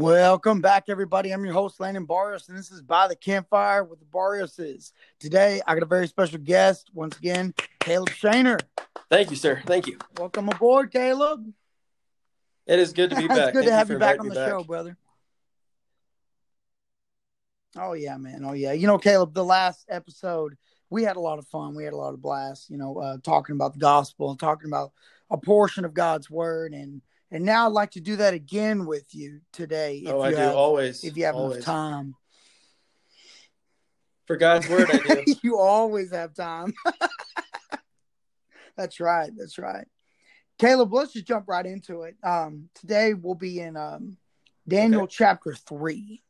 Welcome back, everybody. I'm your host, Landon Barrios, and this is By the Campfire with the Barrioses. Today, I got a very special guest, once again, Caleb Shaner. Thank you, sir. Thank you. Welcome aboard, Caleb. It is good to be it's back. good Thank to have for you back on the me show, brother. Oh, yeah, man. Oh, yeah. You know, Caleb, the last episode, we had a lot of fun. We had a lot of blast, you know, uh, talking about the gospel and talking about a portion of God's word and and now I'd like to do that again with you today. If Oh, I you do have, always. If you have always. enough time. For God's word, I do. you always have time. that's right. That's right. Caleb, let's just jump right into it. Um, today we'll be in um, Daniel Okay. chapter 3,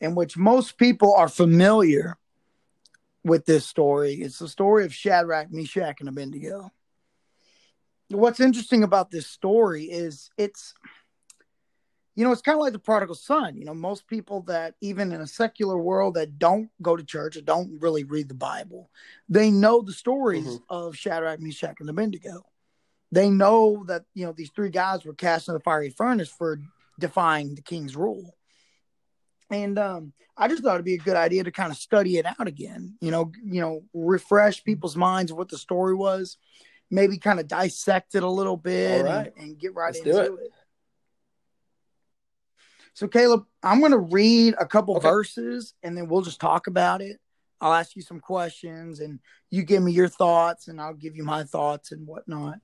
in which most people are familiar with this story. It's the story of Shadrach, Meshach, and Abednego. What's interesting about this story is it's, you know, it's kind of like the prodigal son. You know, most people that, even in a secular world, that don't go to church or don't really read the Bible, they know the stories Mhm. of Shadrach, Meshach, and Abednego. They know that, you know, these three guys were cast in the fiery furnace for defying the king's rule. And um, I just thought it'd be a good idea to kind of study it out again. You know, you know, refresh people's minds of what the story was, maybe kind of dissect it a little bit right. and, and get right Let's into it. So, Caleb, I'm going to read a couple Okay. verses and then we'll just talk about it. I'll ask you some questions and you give me your thoughts and I'll give you my thoughts and whatnot.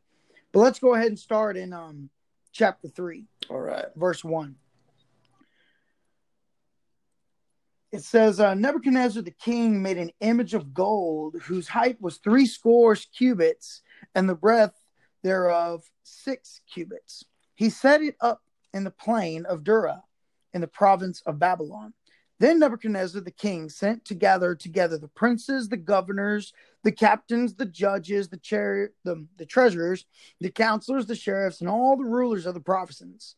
But let's go ahead and start in um, chapter 3 All right. verse 1. It says, uh, Nebuchadnezzar the king made an image of gold whose height was three scores cubits and the breadth thereof six cubits. He set it up in the plain of Dura in the province of Babylon. Then Nebuchadnezzar the king sent to gather together the princes, the governors, the captains, the judges, the, chair, the, the treasurers, the counselors, the sheriffs, and all the rulers of the provinces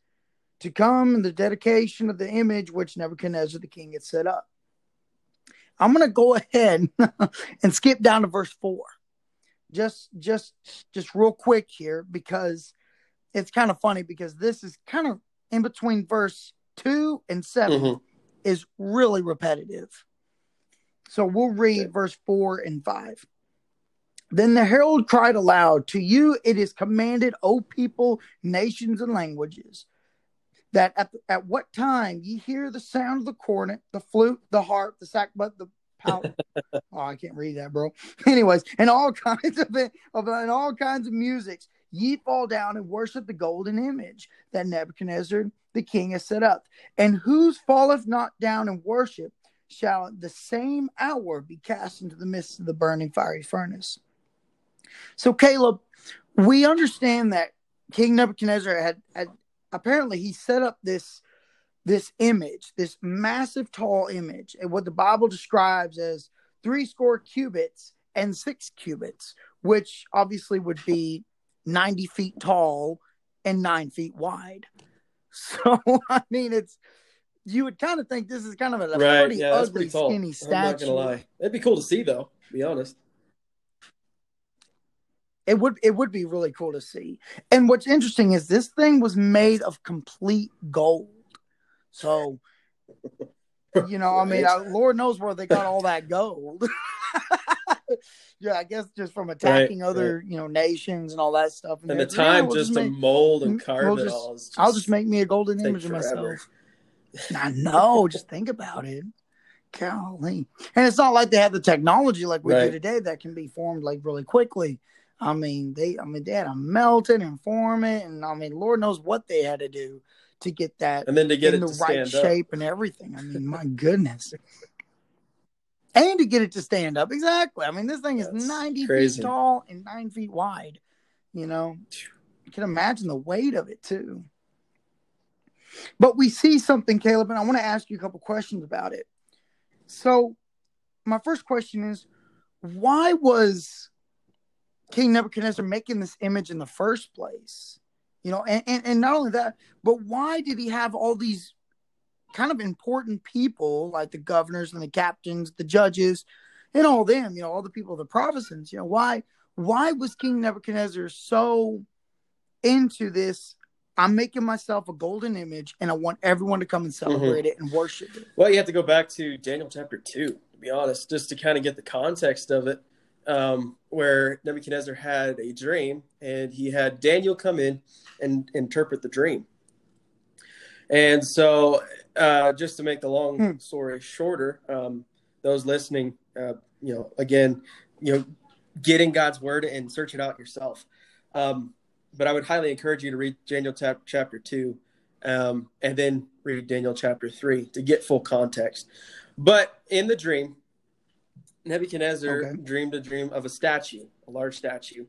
to come in the dedication of the image which Nebuchadnezzar the king had set up. I'm going to go ahead and skip down to verse 4. Just just just real quick here because it's kind of funny because this is kind of in between verse 2 and 7 Mhm. is really repetitive. So we'll read Okay. verse 4 and 5. Then the herald cried aloud, To you it is commanded, O people, nations, and languages, that at, at what time ye hear the sound of the cornet, the flute, the harp, the sackbut, the oh, I can't read that, bro. Anyways, and all kinds of it, of and all kinds of musics, ye fall down and worship the golden image that Nebuchadnezzar the king has set up. And whose falleth not down and worship shall at the same hour be cast into the midst of the burning fiery furnace. So, Caleb, we understand that King Nebuchadnezzar had, had apparently he set up this this image, this massive tall image, and what the Bible describes as three score cubits and six cubits, which obviously would be 90 feet tall and nine feet wide. So, I mean, it's you would kind of think this is kind of a Right. pretty Yeah, ugly, pretty skinny I'm not gonna lie. It'd be cool to see, though. To be honest. It would it would be really cool to see. And what's interesting is this thing was made of complete gold. So, you know, I mean, Right. uh, Lord knows where they got all that gold. yeah, I guess just from attacking Right, other, you know, nations and all that stuff. And the they're, time "Yeah, we'll just to make- mold and carve we'll it just- all. Just I'll just make me a golden image of myself. I know. Just think about it. Golly. And it's not like they have the technology like we do today that can be formed like really quickly. I mean, they I mean they had to melt it and form it, and I mean, Lord knows what they had to do to get that And then to get in it the right stand up. shape and everything. I mean, my goodness. And to get it to stand up. Exactly. I mean, this thing is 90 crazy. feet tall and nine feet wide. You know, you can imagine the weight of it too. But we see something, Caleb, and I want to ask you a couple questions about it. So, my first question is why was King Nebuchadnezzar making this image in the first place? You know, and, and, and not only that, but why did he have all these kind of important people like the governors and the captains, the judges, and all them, you know, all the people of the provinces, you know, why why was King Nebuchadnezzar so into this I'm making myself a golden image, and I want everyone to come and mm-hmm. celebrate it and worship it. Well, you have to go back to Daniel chapter two, to be honest, just to kind of get the context of it, um, where Nebuchadnezzar had a dream, and he had Daniel come in and interpret the dream. And so, uh, just to make the long Hmm. story shorter, um, those listening, uh, you know, again, you know, getting God's word and search it out yourself. Um, but I would highly encourage you to read Daniel chap- chapter two, um, and then read Daniel chapter three to get full context. But in the dream, Nebuchadnezzar Okay. dreamed a dream of a statue, a large statue,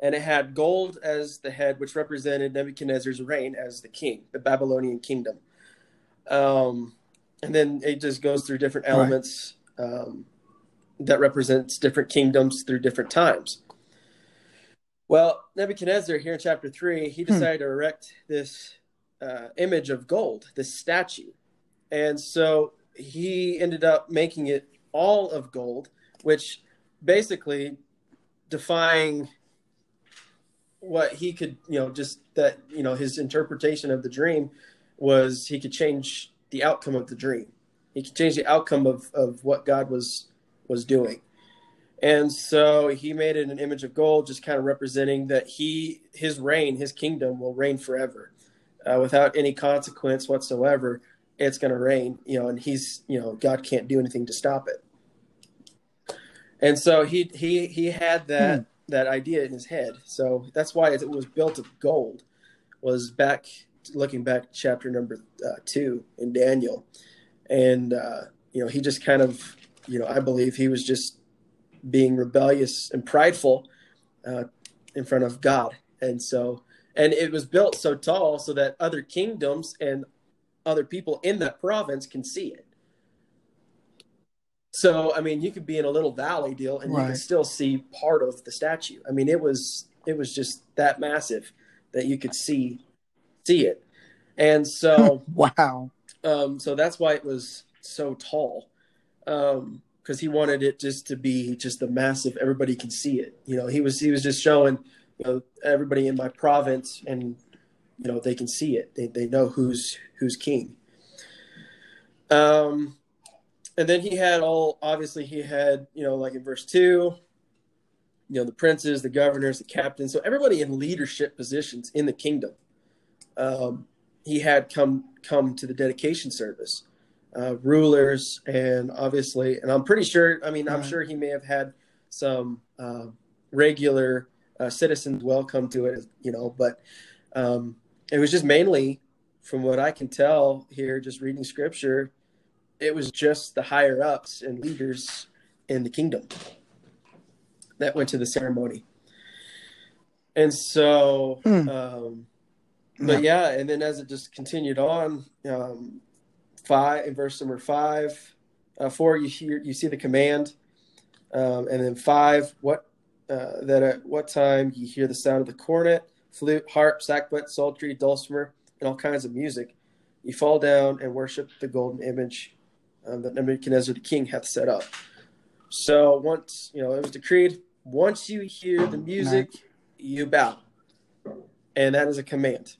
and it had gold as the head, which represented Nebuchadnezzar's reign as the king, the Babylonian kingdom. Um, and then it just goes through different Right. elements um, that represents different kingdoms through different times. Well, Nebuchadnezzar here in chapter three, he Hmm. decided to erect this uh, image of gold, this statue, and so he ended up making it all of gold, which basically defying what he could, you know, just that you know his interpretation of the dream was he could change the outcome of the dream. He could change the outcome of of what God was was doing. And so he made it an image of gold, just kind of representing that he, his reign, his kingdom will reign forever, uh, without any consequence whatsoever. It's going to reign, you know, and he's, you know, God can't do anything to stop it. And so he he he had that that idea in his head. So that's why it was built of gold. Was back looking back chapter number uh, two in Daniel, and uh, you know he just kind of, you know, I believe he was just being rebellious and prideful uh, in front of God. And so, and it was built so tall so that other kingdoms and other people in that province can see it. So, I mean, you could be in a little valley deal and you Right. can still see part of the statue. I mean, it was it was just that massive that you could see see it. And so, Wow. um, so that's why it was so tall, because he wanted it just to be just the massive. Everybody can see it. You know, he was he was just showing, you know, everybody in my province, and you know they can see it. They they know who's who's king. Um, and then he had all. Obviously, he had you know like in verse two. You know the princes, the governors, the captains, so everybody in leadership positions in the kingdom. Um, he had come come to the dedication service uh, rulers and obviously and i'm pretty sure i mean i'm Right. sure he may have had some uh, regular uh, citizens welcome to it you know but um, it was just mainly from what i can tell here just reading scripture it was just the higher ups and leaders in the kingdom that went to the ceremony and so Hmm. um, but yeah, and then as it just continued on, um, five in verse number five, uh, four, you hear you see the command, um, and then five, what uh, that at what time you hear the sound of the cornet, flute, harp, sackbut, psaltery, dulcimer, and all kinds of music, you fall down and worship the golden image um, that Nebuchadnezzar the king hath set up. So once you know it was decreed, once you hear the music, you bow, and that is a command.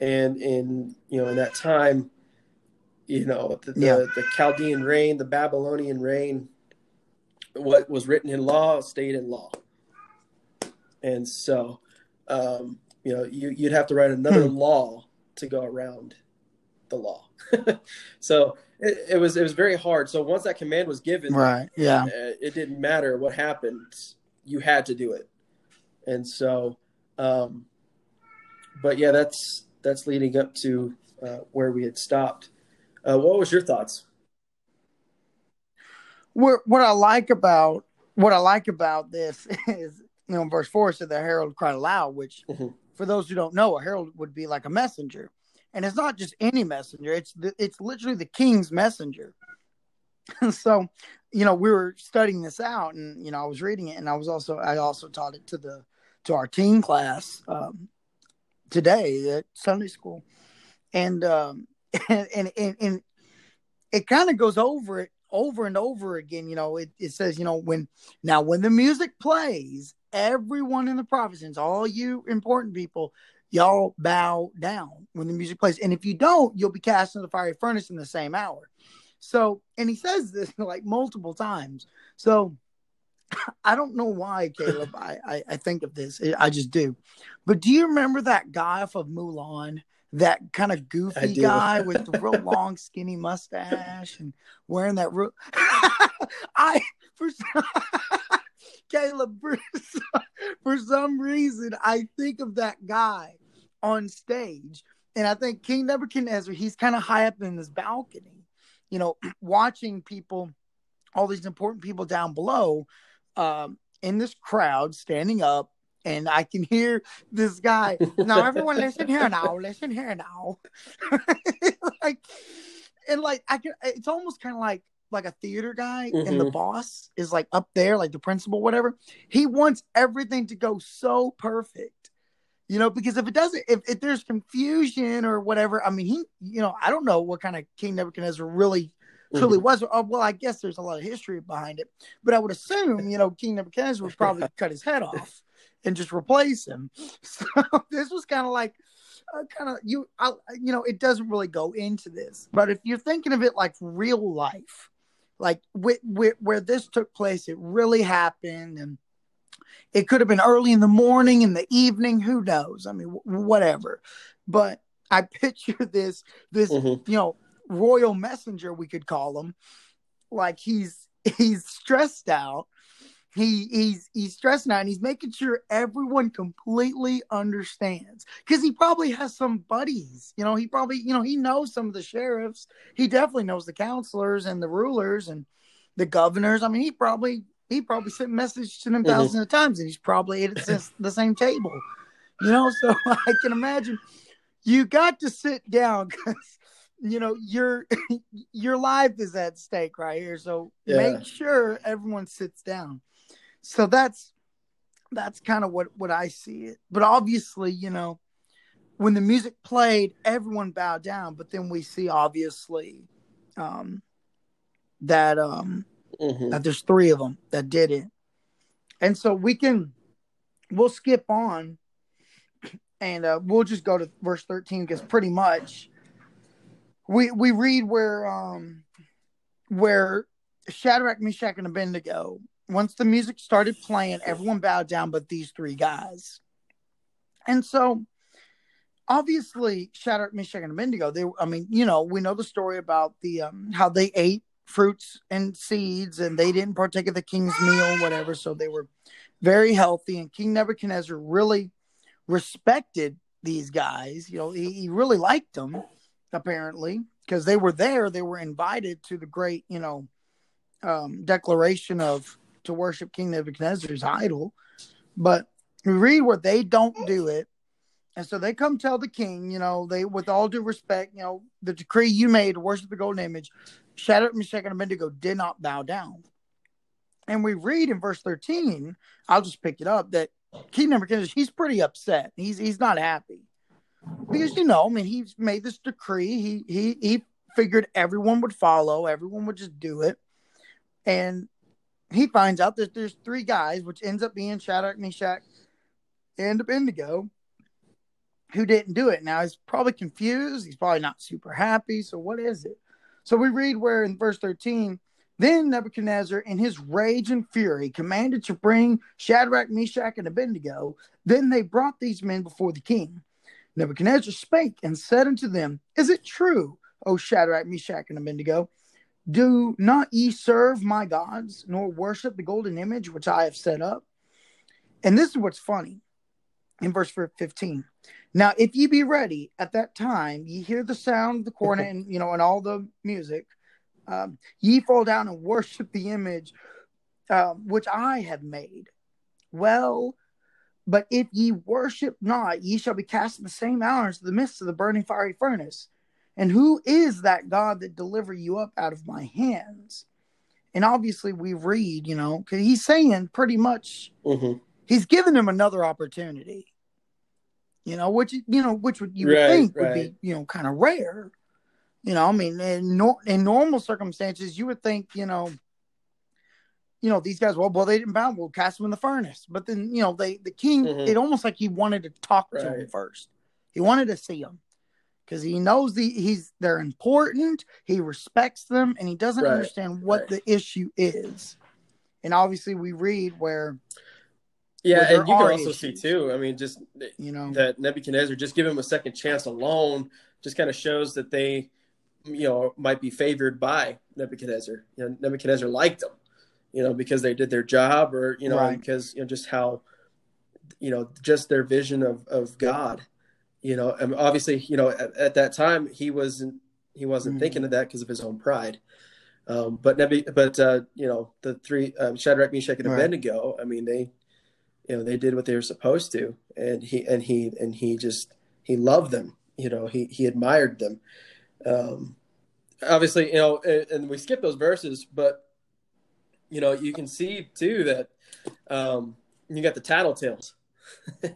And in you know in that time, you know the, the, Yeah. the Chaldean reign, the Babylonian reign, what was written in law stayed in law. And so, um, you know, you, you'd have to write another Hmm. law to go around the law. so it, it was it was very hard. So once that command was given, Right. Yeah. uh, it didn't matter what happened you had to do it and so um but yeah that's that's leading up to uh, where we had stopped uh, what was your thoughts What what I like about what I like about this is you know in verse four it said the herald cried aloud, which Mhm. for those who don't know, a herald would be like a messenger, and it's not just any messenger; it's the, it's literally the king's messenger. so, you know, we were studying this out, and you know, I was reading it, and I was also I also taught it to the to our teen class um, today at Sunday school, and um, and and and, and it kind of goes over it over and over again. You know, it, it says, you know, when now when the music plays, everyone in the provinces, all you important people, y'all bow down when the music plays. And if you don't, you'll be cast in the fiery furnace in the same hour. So, and he says this like multiple times. So I don't know why, Caleb, I, I, I think of this. I just do. But do you remember that guy off of Mulan? That kind of goofy guy with the real long, skinny mustache and wearing that real. I for Caleb, for, for some reason, I think of that guy on stage, and I think King Nebuchadnezzar. He's kind of high up in this balcony, you know, watching people, all these important people down below, um, in this crowd standing up and I can hear this guy. Now, everyone, listen here now. Listen here now. like, and like I can. It's almost kind of like like a theater guy, mm-hmm. and the mm-hmm. boss is like up there, like the principal, whatever. He wants everything to go so perfect, you know. Because if it doesn't, if, if there's confusion or whatever, I mean, he, you know, I don't know what kind of King Nebuchadnezzar really truly mm-hmm. was. Uh, well, I guess there's a lot of history behind it, but I would assume, you know, King Nebuchadnezzar would probably cut his head off and just replace him. So this was kind of like, uh, kind of you, I, you know, it doesn't really go into this, but if you're thinking of it like real life, like wh- wh- where this took place, it really happened, and it could have been early in the morning, in the evening, who knows? I mean, w- whatever. But I picture this, this, mm-hmm. you know, royal messenger, we could call him, like he's he's stressed out he he's he's stressing out and he's making sure everyone completely understands because he probably has some buddies you know he probably you know he knows some of the sheriffs he definitely knows the counselors and the rulers and the governors i mean he probably he probably sent messages to them 1000s mm-hmm. of times and he's probably ate at the same table you know so i can imagine you got to sit down because you know your your life is at stake right here so yeah. make sure everyone sits down so that's that's kind of what what I see it. But obviously, you know, when the music played, everyone bowed down. But then we see obviously um, that um, mm-hmm. that there's three of them that did it, and so we can we'll skip on, and uh, we'll just go to verse thirteen because pretty much we we read where um where Shadrach, Meshach, and Abednego once the music started playing, everyone bowed down but these three guys. And so obviously Shadrach, Meshach, and Abednego, they I mean, you know, we know the story about the um how they ate fruits and seeds and they didn't partake of the king's meal, whatever. So they were very healthy. And King Nebuchadnezzar really respected these guys. You know, he, he really liked them, apparently, because they were there. They were invited to the great, you know, um, declaration of to worship King Nebuchadnezzar's idol. But we read where they don't do it. And so they come tell the king, you know, they, with all due respect, you know, the decree you made to worship the golden image, Shadrach, Meshach, and Abednego did not bow down. And we read in verse 13, I'll just pick it up, that King Nebuchadnezzar, he's pretty upset. He's he's not happy. Because, you know, I mean, he's made this decree. He he he figured everyone would follow, everyone would just do it. And he finds out that there's three guys, which ends up being Shadrach, Meshach, and Abednego, who didn't do it. Now he's probably confused. He's probably not super happy. So what is it? So we read where in verse 13, then Nebuchadnezzar, in his rage and fury, commanded to bring Shadrach, Meshach, and Abednego. Then they brought these men before the king. Nebuchadnezzar spake and said unto them, Is it true, O Shadrach, Meshach, and Abednego, do not ye serve my gods, nor worship the golden image which I have set up? And this is what's funny in verse 15. Now, if ye be ready at that time, ye hear the sound of the cornet and you know, and all the music, um, ye fall down and worship the image um, which I have made. Well, but if ye worship not, ye shall be cast in the same hour into the midst of the burning fiery furnace. And who is that God that deliver you up out of my hands? And obviously, we read, you know, because he's saying pretty much, mm-hmm. he's giving him another opportunity. You know, which you know, which would you right, think right. would be, you know, kind of rare. You know, I mean, in, no, in normal circumstances, you would think, you know, you know, these guys, well, well, they didn't bow, we'll cast them in the furnace. But then, you know, they the king, mm-hmm. it almost like he wanted to talk right. to him first He wanted to see them because he knows the he's they're important. He respects them, and he doesn't understand what the issue is. And obviously, we read where Yeah, and you can also issues. see too. I mean, just you know, that Nebuchadnezzar just give him a second chance alone just kind of shows that they, you know, might be favored by Nebuchadnezzar. You know, Nebuchadnezzar liked them, you know, because they did their job, or you know, Right. because you know just how, you know, just their vision of of God. You know, and obviously, you know, at, at that time he wasn't he wasn't Mhm. thinking of that because of his own pride. Um, but Nebu- but uh, you know, the three um, Shadrach, Meshach, and Right. Abednego. I mean, they you know they did what they were supposed to. And he and he and he just he loved them you know he he admired them. Um obviously you know and, and we skip those verses but you know you can see too that um you got the tattletales.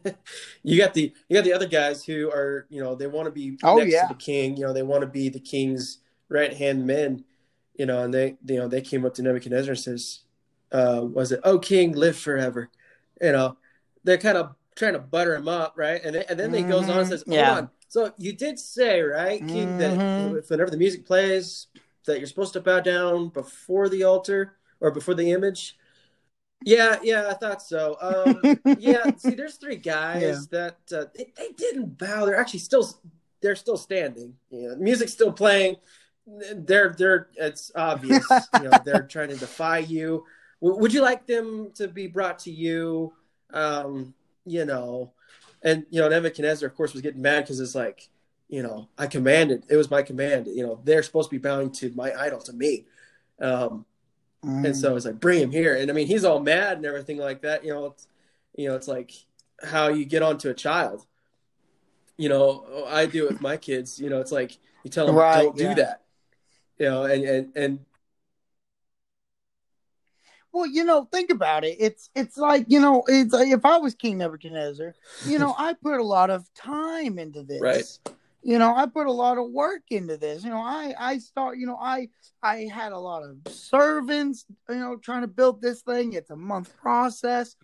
You got the you got the other guys who are you know they want to be Oh, next yeah. to the king you know they want to be the king's right hand men you know and they you know they came up to nebuchadnezzar and says uh was it oh king live forever you know they're kind of trying to butter him up right? And then, and then he goes on and Mhm. says hold Yeah. on. So you did say right king that Mhm. if whenever the music plays that you're supposed to bow down before the altar or before the image? Yeah yeah i thought so. Um yeah see there's three guys Yeah. that uh, they, they didn't bow. They're actually still they're still standing. You know music's still playing. They're they're it's obvious you know they're trying to defy you W- would you like them to be brought to you um you know and you know nebuchadnezzar of course was getting mad because it's like you know i commanded it was my command you know they're supposed to be bowing to my idol to me um Mm. and so it's like bring him here and i mean he's all mad and everything like that you know it's you know it's like how you get onto a child you know i do it with my kids you know it's like you tell them Right, don't yeah. do that you know and and and Well, you know, think about it. It's it's like you know, it's like if I was King Nebuchadnezzar, you know, I put a lot of time into this. Right. You know, I put a lot of work into this. You know, I I start. You know, I I had a lot of servants. You know, trying to build this thing. It's a month process.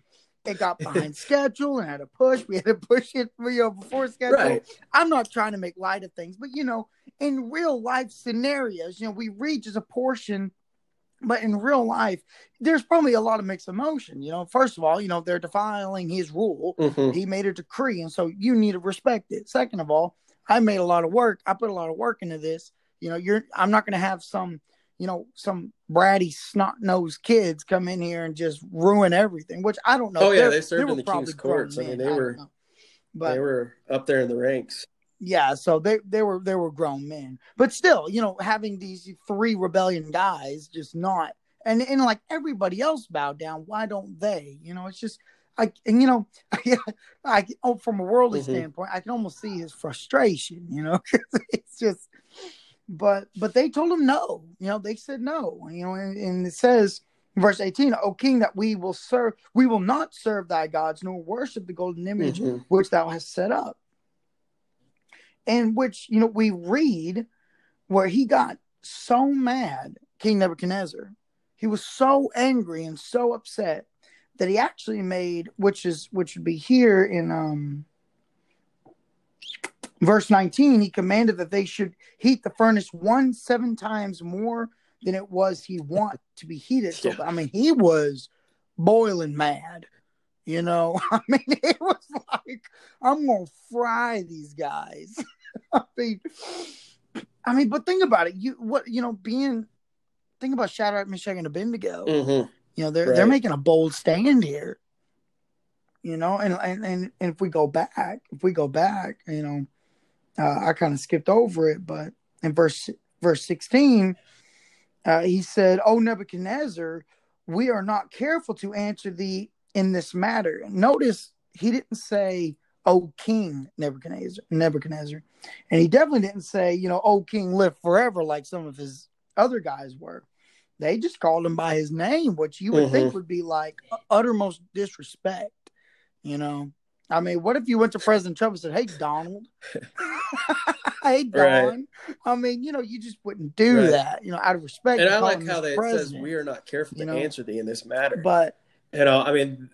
It got behind schedule and had to push. We had to push it, you know, before schedule. right I'm not trying to make light of things, but you know, in real life scenarios, you know, we read just a portion, but in real life, there's probably a lot of mixed emotion. You know, first of all, you know, they're defiling his rule. Mhm. He made a decree, and so you need to respect it. Second of all, I made a lot of work. I put a lot of work into this. You know, you're I'm not gonna have some, you know, some bratty snot nosed kids come in here and just ruin everything, which I don't know. Oh, yeah, They're- they served in the king's courts. I mean, they don't were- but they were up there in the ranks yeah so they they were they were grown men but still you know having these three rebellion guys just not and and like everybody else bowed down why don't they you know it's just I and you know I oh from a worldly Mhm. standpoint I can almost see his frustration you know, it's just but but they told him no you know they said no you know and, and it says verse 18 o king that we will serve we will not serve thy gods nor worship the golden image Mhm. which thou hast set up and which you know we read where he got so mad king nebuchadnezzar. He was so angry and so upset that he actually made which is which would be here in um verse 19 he commanded that they should heat the furnace one seven times more than it was he want to be heated. So Yeah. i mean he was boiling mad you know? I mean it was like i'm gonna fry these guys i mean i mean but think about it you what you know being think about shadrach meshach and abednego Mhm. you know, they're Right. they're making a bold stand here. You know, and and and, and if we go back, if we go back, you know, uh, I kind of skipped over it, but in verse verse sixteen, uh, he said, "O Nebuchadnezzar, we are not careful to answer thee in this matter." Notice he didn't say, "O King Nebuchadnezzar," Nebuchadnezzar, and he definitely didn't say, you know, "O King, live forever," like some of his other guys were. They just called him by his name, which you would think mm-hmm. would be like uttermost disrespect. You know, I mean, what if you went to President Trump and said, "Hey, Donald," "Hey, Don"? Right. I mean, you know, you just wouldn't do Right. that. You know, out of respect. and i like how they says we are not careful You to know? answer thee in this matter But you know i mean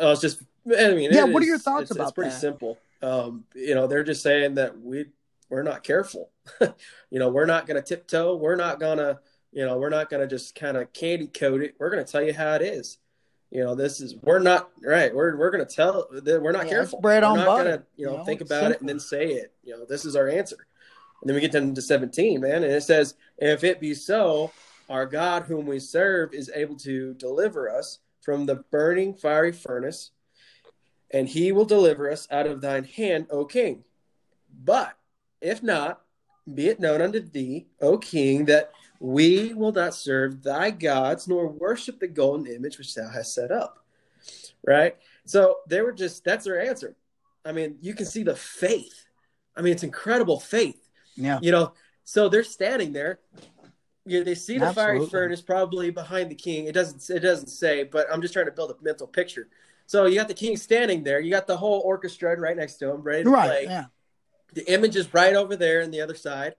I was just i mean Yeah, what are your thoughts it's, about it's pretty that? simple Um, you know, they're just saying that we we're not careful. you know, we're not going to tiptoe. We're not going to, you know, we're not going to just kind of candy coat it. We're going to tell you how it is. You know, this is we're not right. We're we're going to tell that we're not Yeah, careful. bread we're on not gonna, you know, you know, think about it and then say it. You know, this is our answer. And then we get down to 17, man, and it says, "If it be so, our God whom we serve is able to deliver us from the burning fiery furnace, and he will deliver us out of thine hand, O king. But if not, be it known unto thee, O king, that we will not serve thy gods nor worship the golden image which thou hast set up. Right? So they were just, that's their answer. I mean, you can see the faith. I mean, it's incredible faith. Yeah. You know, so they're standing there. You they see the fiery Absolutely. furnace probably behind the king. It doesn't it doesn't say, but I'm just trying to build a mental picture. So you got the king standing there. You got the whole orchestra right next to him, ready to Right. play. Yeah. The image is right over there on the other side.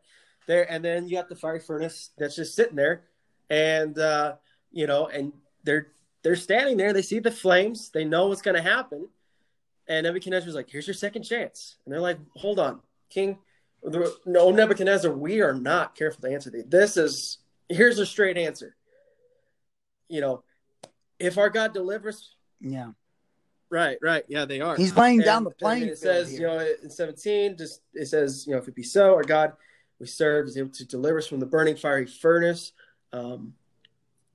There and then you got the fiery furnace that's just sitting there. And uh, you know, and they're they're standing there, they see the flames, they know what's gonna happen. And Nebuchadnezzar's like, here's your second chance. And they're like, hold on, King. No, Nebuchadnezzar, we are not careful to answer thee. This is, here's a straight answer. You know, if our God delivers, Yeah. Right, right. Yeah, they are. He's laying down the plane. It says, here. you know, in 17, just it says, you know, if it be so, our God we serve is able to deliver us from the burning fiery furnace, um,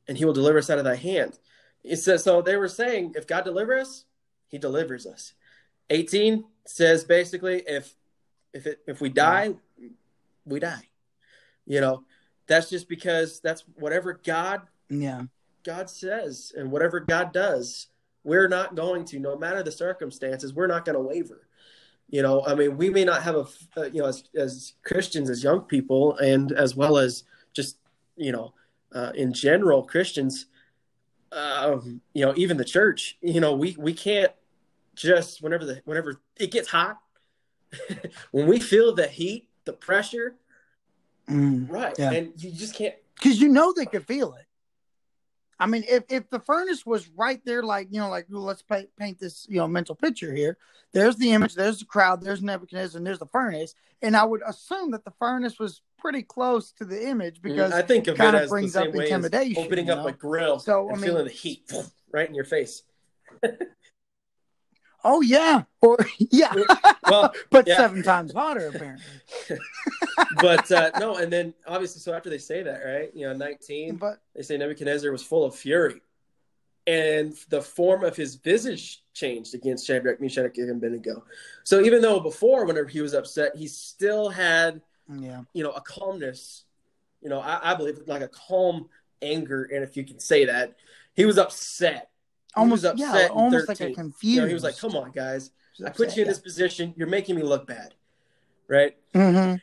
and he will deliver us out of thy hand. It says, so they were saying, if God delivers us, he delivers us. 18 says basically, if if it if we die, we die. You know, that's just because that's whatever God yeah. God says and whatever God does, we're not going to, no matter the circumstances, we're not going to waver. You know, I mean, we may not have a, uh, you know, as, as Christians, as young people, and as well as just, you know, uh, in general, Christians, um, you know, even the church, you know, we, we can't just, whenever the, whenever it gets hot, when we feel the heat, the pressure, Mm. right. Yeah. And you just can't, because you know they can feel it. I mean, if if the furnace was right there, like you know, like well, let's paint, paint this you know mental picture here. There's the image, there's the crowd, there's Nebuchadnezzar, and there's the furnace, and I would assume that the furnace was pretty close to the image mm, because I think of it kinda as brings the same up intimidation, opening you up a grill So, I mean- feeling the heat right in your face. oh yeah, or yeah, Well, but yeah. seven times hotter apparently. but uh, no, and then obviously, so after they say that, right? You know, nineteen, But they say Nebuchadnezzar was full of fury, and the form of his visage changed against Shadrach, Meshach, and Abednego. So even though before, whenever he was upset, he still had yeah, you know a calmness. You know, I, I believe like a calm anger, and if you can say that, he was upset. He almost was yeah, upset in almost like a confused. You know, he was like, "Come on, guys, I put you in this position. You're making me look bad." Right, hmm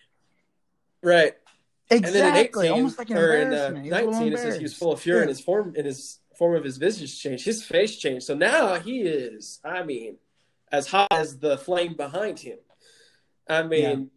right. Exactly, And then in 18, almost like an or in uh, embarrassment. He was a little 19, it says he was full of fury, and his form, and his form of his visage changed. His face changed. So now he is, I mean, as hot as the flame behind him. I mean,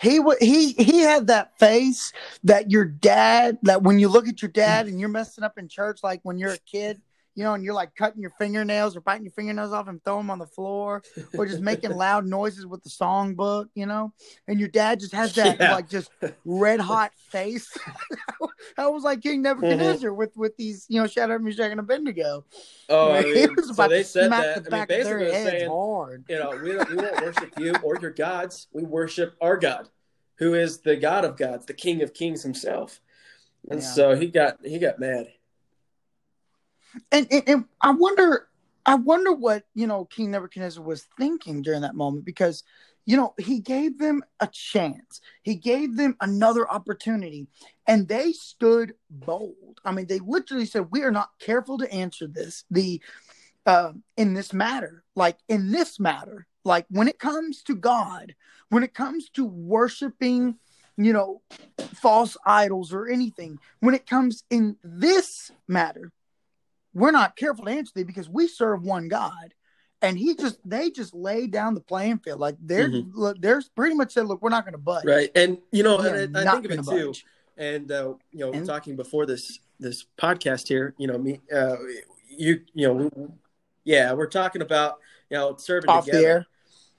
He he he had that face that your dad that when you look at your dad mm. and you're messing up in church like when you're a kid, you know, and you're like cutting your fingernails or biting your fingernails off and throwing them on the floor or just making loud noises with the songbook, you know, and your dad just has that Yeah. like just red hot face. that was like King Nebuchadnezzar mm-hmm. with with these, you know, Shadrach, Meshach, and Abednego. oh, I mean, was so about they to said that. the I mean, basically, saying, hard. you know, we, don't, we won't worship you or your gods. We worship our God, who is the God of gods, the King of Kings himself. And Yeah. so he got he got mad. And, and, and I wonder, I wonder what you know King Nebuchadnezzar was thinking during that moment because you know he gave them a chance, he gave them another opportunity, and they stood bold. I mean, they literally said, "We are not careful to answer this the uh, in this matter, like in this matter, like when it comes to God, when it comes to worshiping." You know, false idols or anything. When it comes in this matter, we're not careful to answer thee because we serve one God. And he just they just laid down the playing field. Like they're Mhm. look, they're pretty much said, look, we're not gonna budge. Right. And you know, and I, I think of it gonna too. And uh, you know, And- talking before this this podcast here, you know, me, uh, you, you know, we, yeah, we're talking about you know, serving Off together. the air.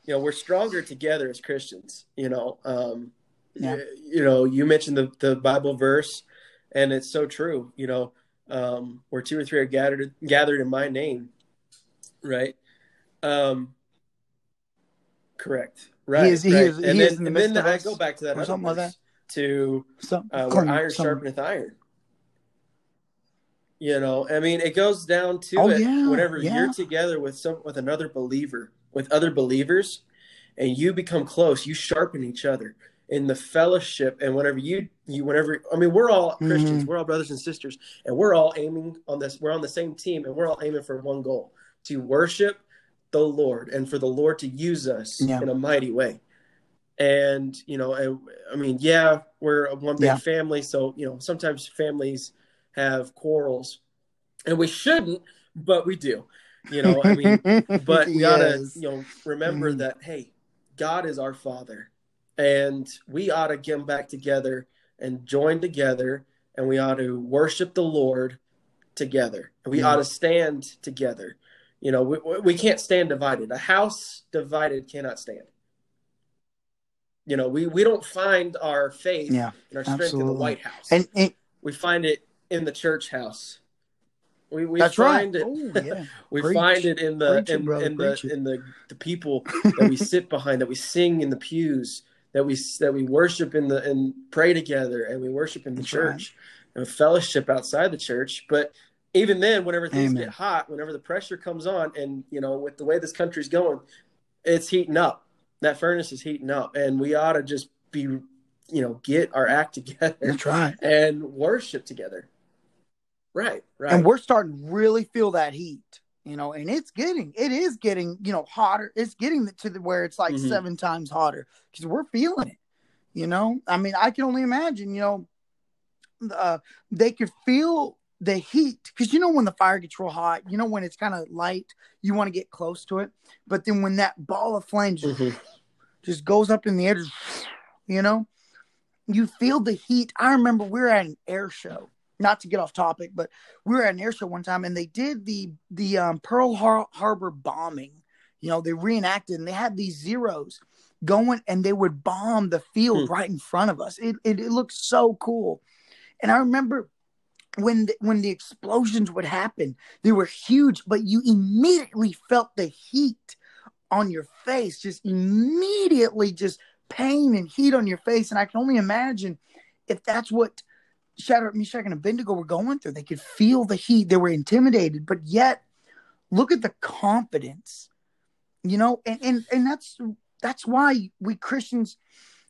You know, we're stronger together as Christians. You know, um, Yeah. y- you know, you mentioned the the Bible verse, and it's so true. You know, um, where two or three are gathered gathered in my name, right? Um, correct. Right. is- he is- and he then, is in the and then of I go back to that or something like that. to Some, uh, where iron sharpeneth iron. You know, I mean, it goes down to Oh, it yeah, whenever yeah. you're together with some with another believer, with other believers, and you become close, you sharpen each other in the fellowship. And whenever you you whenever I mean, we're all Christians, Mm-hmm. we're all brothers and sisters, and we're all aiming on this. We're on the same team, and we're all aiming for one goal: to worship the Lord, and for the Lord to use us Yeah. in a mighty way and you know and, i mean yeah we're one big Yeah. family so you know sometimes families have quarrels and we shouldn't but we do you know i mean but we Yes. you know remember Mhm. that hey god is our father and we ought to get back together and join together and we ought to worship the lord together and we Yeah. ought to stand together you know we, we can't stand divided a house divided cannot stand you know we, we don't find our faith Yeah, and our strength in the white house and, and we find it in the church house we, we that's right. find it Oh, yeah. we Preach. find it in the Preach in, in the it. in the the people that we sit behind, that we sing in the pews, that we that we worship in the and pray together, and we worship in the That's church and fellowship outside the church. But even then, whenever things Amen. get hot, whenever the pressure comes on, and you know, with the way this country's going, it's heating up. That furnace is heating up, and we ought to just be, you know, get our act together That's right. and worship together. Right, right. And we're starting to really feel that heat, you know, and it's getting, it is getting, you know, hotter. It's getting to the where it's like Mhm. seven times hotter because we're feeling it, you know. I mean, I can only imagine, you know, uh, they could feel the heat because you know when the fire gets real hot, you know when it's kind of light, you want to get close to it, but then when that ball of flame just, Mhm. just goes up in the air, just, you know, you feel the heat. I remember we were at an air show not to get off topic, but we were at an air show one time and they did the the um, Pearl Har- Harbor bombing. You know, they reenacted and they had these zeros going and they would bomb the field Hmm. right in front of us. It, it it looked so cool. And I remember when the, when the explosions would happen, they were huge, but you immediately felt the heat on your face, just immediately just pain and heat on your face. And I can only imagine if that's what Shadrach, Meshach, and Abednego were going through. They could feel the heat. They were intimidated, but yet look at the confidence, you know, and and, and that's that's why we Christians,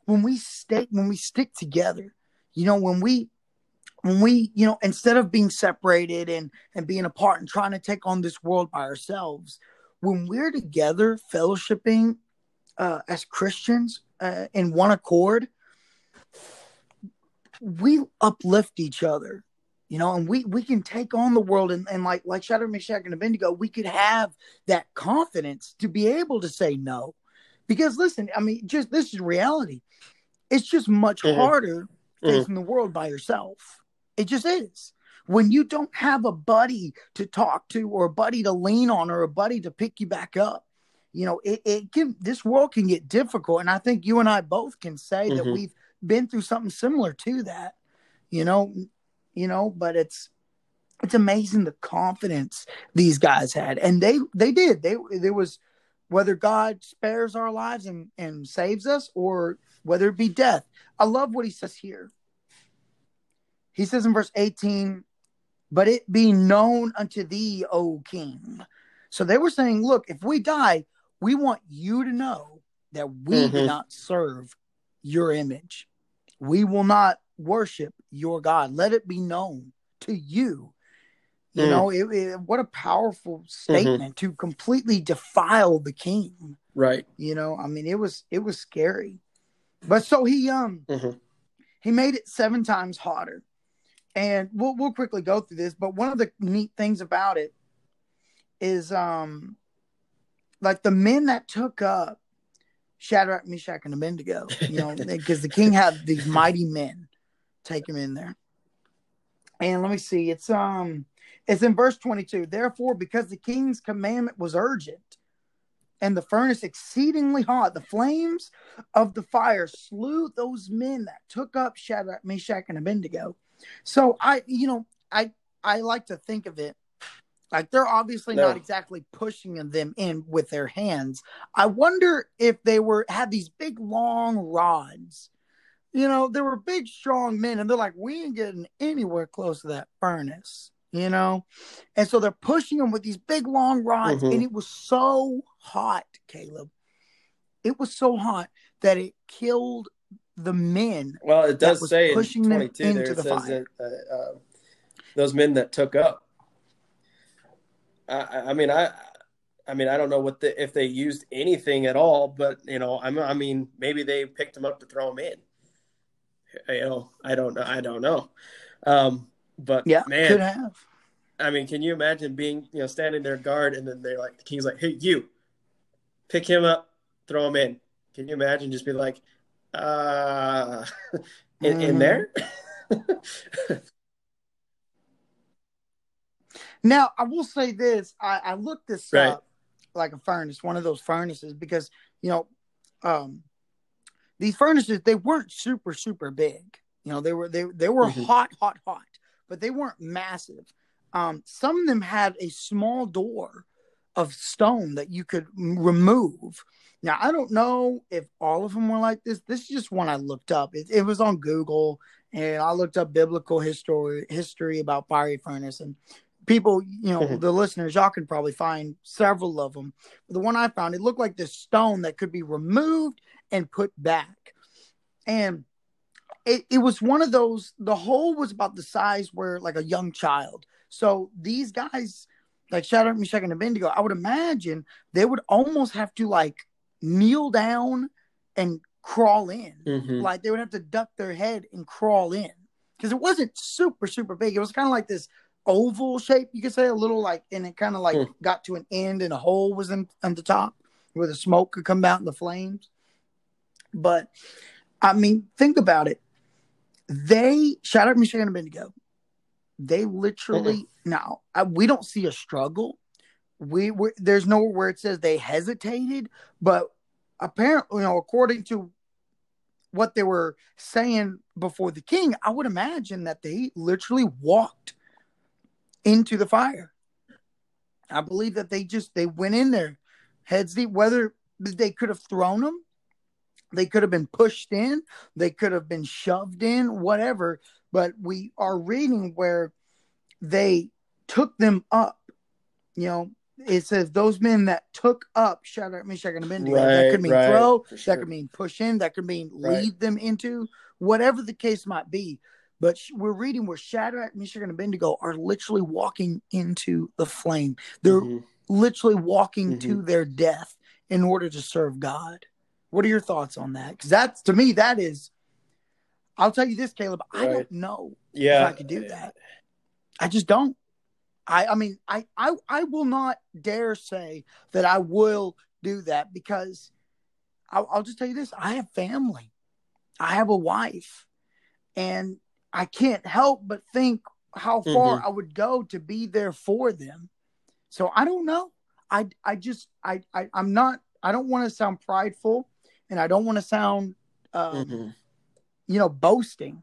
when we stay, when we stick together, you know, when we when we, you know, instead of being separated and and being apart and trying to take on this world by ourselves, when we're together, fellowshipping uh, as Christians uh, in one accord, we uplift each other, you know, and we we can take on the world and, and like like Shadrach, Meshach, and Abednego, we could have that confidence to be able to say no, because listen, I mean, just this is reality. It's just much Mhm. harder Mhm. facing the world by yourself. It just is. When you don't have a buddy to talk to or a buddy to lean on or a buddy to pick you back up, you know, it, it can this world can get difficult. And I think you and I both can say that Mhm. we've been through something similar to that, you know, you know, but it's it's amazing the confidence these guys had. And they they did. They there was whether God spares our lives and, and saves us or whether it be death. I love what he says here. He says in verse 18, but it be known unto thee, O king. So they were saying, look, if we die, we want you to know that we do Mhm. not serve your image. We will not worship your God. Let it be known to you. You Mm. know, it, it- what a powerful statement to completely defile the king. Right. You know, I mean, it was it was scary. But so he um Mhm. he made it seven times hotter. And we'll we'll quickly go through this, but one of the neat things about it is um like the men that took up Shadrach, Meshach, and Abednego, you know, because the king had these mighty men take him in there. And let me see, it's um it's in verse 22. Therefore, because the king's commandment was urgent, and the furnace exceedingly hot. The flames of the fire slew those men that took up Shadrach, Meshach, and Abednego. So I, you know, I I like to think of it like they're obviously no. not exactly pushing them in with their hands. I wonder if they were had these big long rods. You know, there were big, strong men, and they're like, we ain't getting anywhere close to that furnace. You know, and so they're pushing them with these big long rods, mm-hmm. and it was so hot, Caleb. It was so hot that it killed the men. Well, it does say pushing in 22 them into there, the fire. That, uh, uh, those men that took up I, I mean, I, I mean, I don't know what the, if they used anything at all, but you know, I'm, I mean, maybe they picked him up to throw him in. You know, I don't know. I don't know. Um, but yeah, man, could have. I mean, can you imagine being, you know, standing there guard and then they're like, the king's like, hey, you pick him up, throw him in. Can you imagine just be like, uh, in, mm. in there? Now, I will say this: I, I looked this right. up, like a furnace, one of those furnaces, because you know, um, these furnaces they weren't super super big. You know, they were they they were mm-hmm. hot, hot, hot, but they weren't massive. Um, some of them had a small door of stone that you could remove. Now, I don't know if all of them were like this. This is just one I looked up. It, it was on Google, and I looked up biblical history history about fiery furnace, and people, you know, mm-hmm. the listeners, y'all can probably find several of them. But the one I found, it looked like this stone that could be removed and put back. And it, it was one of those, the hole was about the size where like a young child. So these guys, like Shadrach, Meshach, and Abednego, I would imagine they would almost have to like kneel down and crawl in. Mm-hmm. Like they would have to duck their head and crawl in because it wasn't super, super big. It was kind of like this oval shape, you could say, a little like, and it kind of like hmm. got to an end and a hole was in on the top where the smoke could come out in the flames. But I mean, think about it. They Shadrach Meshach and Abednego. They literally mm-hmm. now I, we don't see a struggle. We we there's nowhere where it says they hesitated, but apparently, you know, according to what they were saying before the king, I would imagine that they literally walked into the fire. I believe that they just they went in there heads deep. Whether they could have thrown them, they could have been pushed in, they could have been shoved in, whatever. But we are reading where they took them up. You know, it says those men that took up Shadrach, Meshach, and Abednego. Right, that could mean right, throw, sure. that could mean push in, that could mean right. lead them into whatever the case might be. But we're reading where Shadrach, Meshach, and Abednego are literally walking into the flame. They're mm-hmm. literally walking mm-hmm. to their death in order to serve God. What are your thoughts on that? Because that's to me, that is. I'll tell you this, Caleb. Right. I don't know yeah. if I could do that. I just don't. I, I mean, I, I, I will not dare say that I will do that because I'll, I'll just tell you this: I have family, I have a wife, and I can't help but think how far mm-hmm. I would go to be there for them. So I don't know. I I just I, I I'm not I don't want to sound prideful and I don't want to sound um, mm-hmm. you know boasting.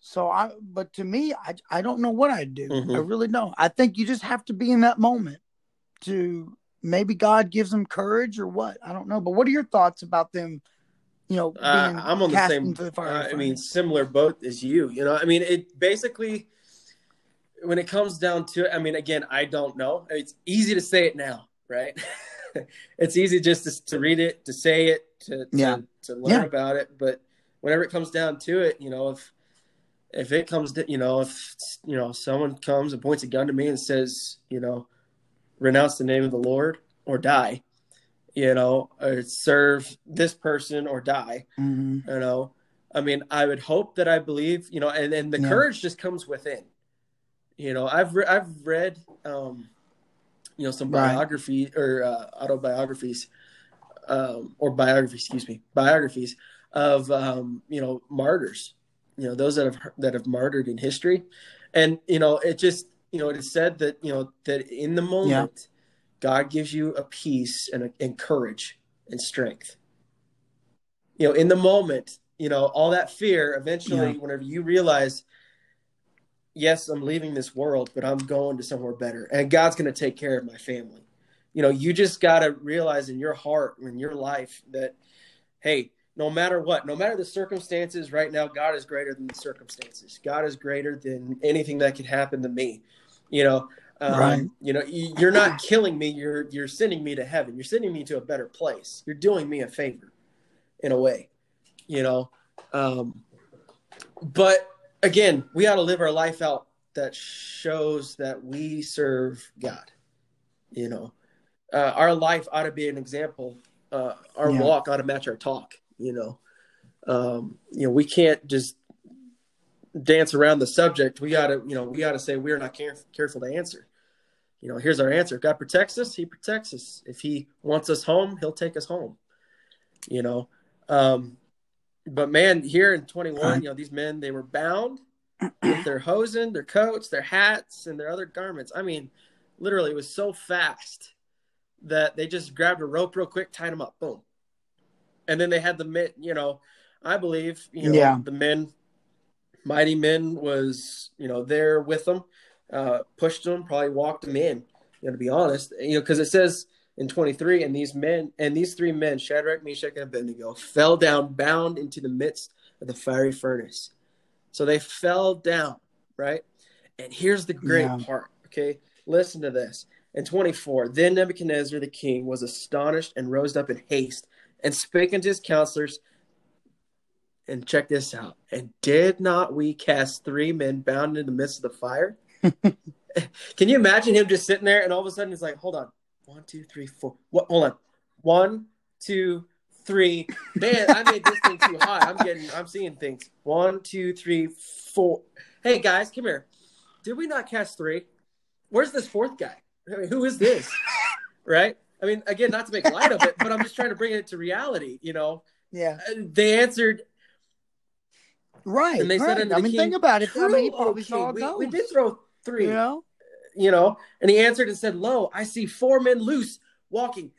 So I but to me I I don't know what I'd do. Mm-hmm. I really don't. I think you just have to be in that moment to maybe God gives them courage or what. I don't know. But what are your thoughts about them you know, uh, I'm on the same. The uh, I mean, similar boat as you. You know, I mean, it basically when it comes down to it. I mean, again, I don't know. It's easy to say it now, right? it's easy just to, to, read it, to say it, to to, yeah. to learn yeah. about it. But whenever it comes down to it, you know, if if it comes to, you know, if you know, someone comes and points a gun to me and says, you know, renounce the name of the Lord or die you know, or serve this person or die. Mm-hmm. You know, I mean, I would hope that I believe, you know, and, and the yeah. courage just comes within. You know, I've re- I've read, um, you know, some biography right. or uh, autobiographies, um, or biographies, excuse me, biographies of um, you know martyrs, you know, those that have that have martyred in history, and you know, it just you know, it is said that you know that in the moment. Yeah God gives you a peace and, a, and courage and strength. You know, in the moment, you know, all that fear, eventually, Yeah. whenever you realize, yes, I'm leaving this world, but I'm going to somewhere better, and God's going to take care of my family. You know, you just got to realize in your heart, in your life, that, hey, no matter what, no matter the circumstances right now, God is greater than the circumstances. God is greater than anything that could happen to me. You know, um, Right. you know, you're not killing me. You're you're sending me to heaven. You're sending me to a better place. You're doing me a favor, in a way. You know, um, but again, we ought to live our life out that shows that we serve God. You know, uh, our life ought to be an example. Uh, our Yeah. walk ought to match our talk. You know, um, you know, we can't just dance around the subject. We gotta, you know, we gotta say we are not care- careful to answer. You know, here's our answer. If God protects us, He protects us. If He wants us home, He'll take us home. You know, um, but man, here in 21, you know, these men they were bound with their hosen, their coats, their hats, and their other garments. I mean, literally, it was so fast that they just grabbed a rope real quick, tied them up, boom, and then they had the men. You know, I believe, you know, Yeah. the men, mighty men, was you know there with them, uh, pushed them, probably walked them in. You know, to be honest, you know, because it says in 23, and these men and these three men, Shadrach, Meshach, and Abednego, fell down, bound into the midst of the fiery furnace. So they fell down, right? And here's the great Yeah. part, okay? Listen to this. In 24, then Nebuchadnezzar the king was astonished and rose up in haste and spake unto his counselors. And check this out. And did not we cast three men bound in the midst of the fire? Can you imagine him just sitting there and all of a sudden he's like, hold on. One, two, three, four. What hold on. One, two, three. Man, I made this thing too high. I'm getting I'm seeing things. One, two, three, four. Hey guys, come here. Did we not cast three? Where's this fourth guy? I mean, who is this? right? I mean, again, not to make light of it, but I'm just trying to bring it to reality. You know, Yeah. Uh, they answered, Right. and they right. said I the mean, king, think about it. I mean, "True, O probably saw we, we did throw three, You know? you know, and he answered and said, "Lo, I see four men loose walking."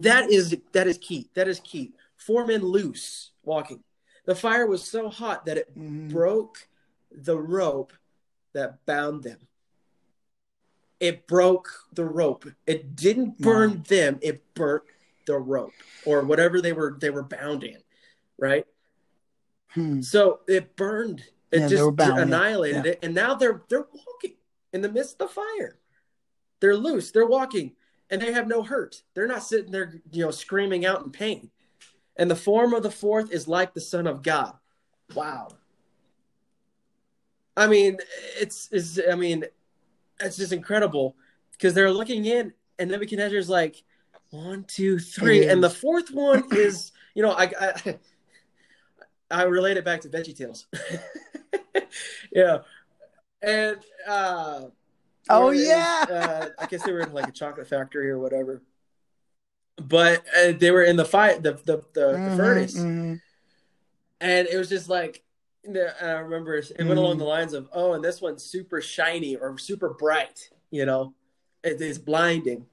That is that is key. That is key. Four men loose walking. The fire was so hot that it Mhm. broke the rope that bound them. It broke the rope. It didn't burn Wow. them. It burnt the rope or whatever they were they were bound in, right? Hmm. So it burned. It Yeah, just annihilated Yeah. it, and now they're they're walking in the midst of the fire. They're loose. They're walking, and they have no hurt. They're not sitting there, you know, screaming out in pain. And the form of the fourth is like the Son of God. Wow. I mean, it's is I mean, it's just incredible because they're looking in, and Nebuchadnezzar's like, one, two, three, It and the fourth one is, you know, I I, I relate it back to Veggie Tales. yeah, and uh, Oh, where it was, yeah. uh, I guess they were in like a chocolate factory or whatever. But uh, they were in the fight, the the, the, Mhm, the furnace, mhm. and it was just like I remember it went Mm. along the lines of, "Oh, and this one's super shiny or super bright," you know, it is blinding.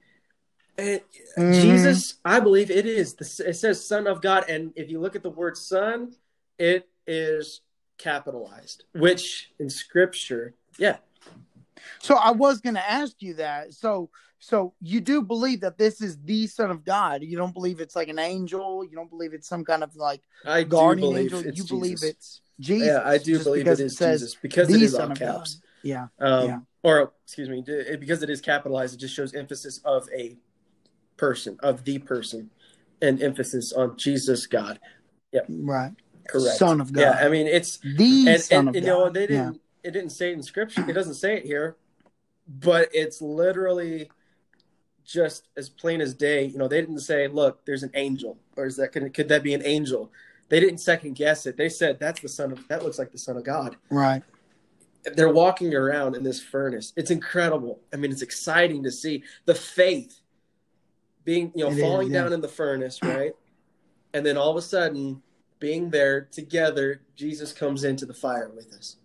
And Mhm. Jesus, I believe it is. The, it says "Son of God," and if you look at the word "Son," it is capitalized, which in Scripture, yeah, So I was going to ask you that. So, so you do believe that this is the Son of God? You don't believe it's like an angel? You don't believe it's some kind of like I guardian angel? You believe it's Jesus? Yeah, I do believe it is says Jesus because it is Son all caps. Yeah. Um, Yeah. Or excuse me, because it is capitalized, it just shows emphasis of a person, of the person, and emphasis on Jesus God. Yeah. Right. Correct. Son of God. Yeah, I mean it's the and, Son and of you God. know they didn't it didn't say it in scripture. It doesn't say it here, but it's literally just as plain as day. You know, they didn't say, "Look, there's an angel," or is that could, could that be an angel? They didn't second guess it. They said, "That's the son of that looks like the son of God." Right. they're walking around in this furnace. It's incredible. I mean, it's exciting to see the faith being, you know, It is, falling yeah. down in the furnace, right? And then all of a sudden, being there together, Jesus comes into the fire with us.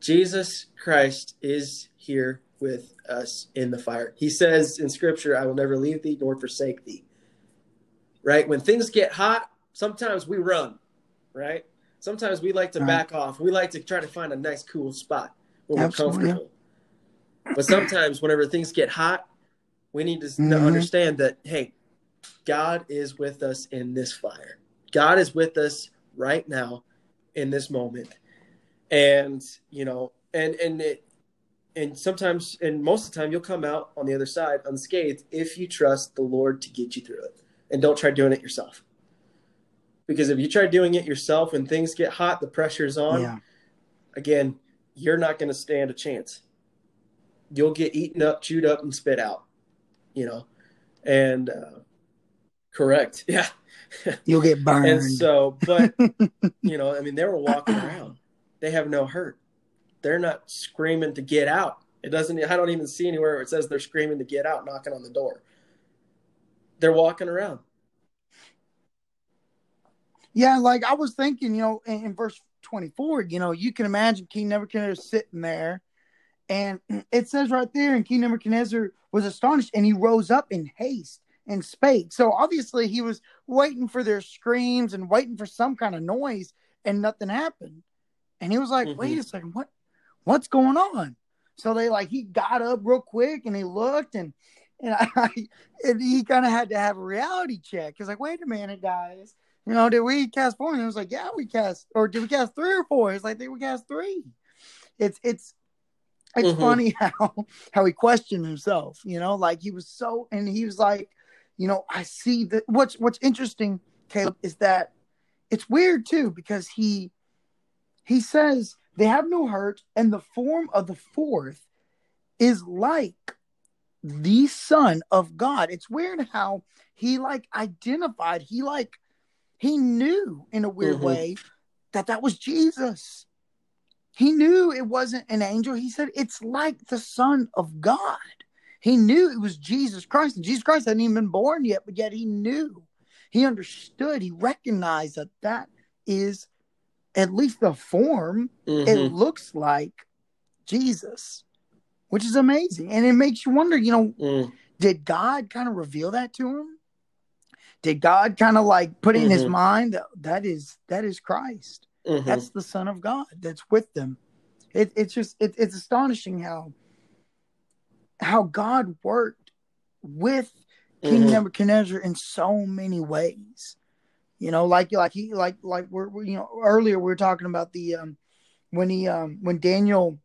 Jesus Christ is here with us in the fire. He says in scripture, I will never leave thee nor forsake thee. Right? When things get hot, sometimes we run, right? Sometimes we like to right. back off. We like to try to find a nice, cool spot where Absolutely. we're comfortable. But sometimes, whenever things get hot, we need to mm-hmm. understand that, hey, God is with us in this fire. God is with us right now in this moment. And, you know, and, and it, and sometimes, and most of the time, you'll come out on the other side unscathed if you trust the Lord to get you through it and don't try doing it yourself. Because if you try doing it yourself when things get hot, the pressure's on, yeah. again, you're not going to stand a chance. You'll get eaten up, chewed up, and spit out, you know. And uh, correct, yeah. You'll get burned. and so, but you know, I mean, they were walking around. They have no hurt. They're not screaming to get out. It doesn't. I don't even see anywhere where it says they're screaming to get out, knocking on the door. They're walking around. Yeah, like I was thinking, you know, in, in verse 24, you know, you can imagine King Nebuchadnezzar sitting there, and it says right there, and King Nebuchadnezzar was astonished, and he rose up in haste and spake. So obviously he was waiting for their screams and waiting for some kind of noise, and nothing happened. And he was like, mm-hmm. "Wait a second, what? What's going on?" So they like he got up real quick and he looked and and I and he kind of had to have a reality check. He's like, "Wait a minute, guys." You know, did we cast four? And he was like, yeah, we cast, or did we cast three or four? It's like, they we cast three. It's, it's, it's mm-hmm. funny how, how he questioned himself, you know, like he was so, and he was like, you know, I see that what's, what's interesting, Caleb, is that it's weird too, because he, he says they have no hurt and the form of the fourth is like the son of God. It's weird how he like identified, he like he knew in a weird mm-hmm. way that that was Jesus. He knew it wasn't an angel. He said it's like the Son of God. He knew it was Jesus Christ, and Jesus Christ hadn't even been born yet, but yet he knew. He understood. He recognized that that is at least the form. Mm-hmm. It looks like Jesus, which is amazing, and it makes you wonder. You know, mm. did God kind of reveal that to him? did God kind of like put in mm-hmm. his mind that that is that is Christ. Mm-hmm. That's the Son of God that's with them. It, it's just it, it's astonishing how how God worked with King mm-hmm. Nebuchadnezzar in so many ways. You know, like like he like like we're, we're, you know earlier we were talking about the um when he um when Daniel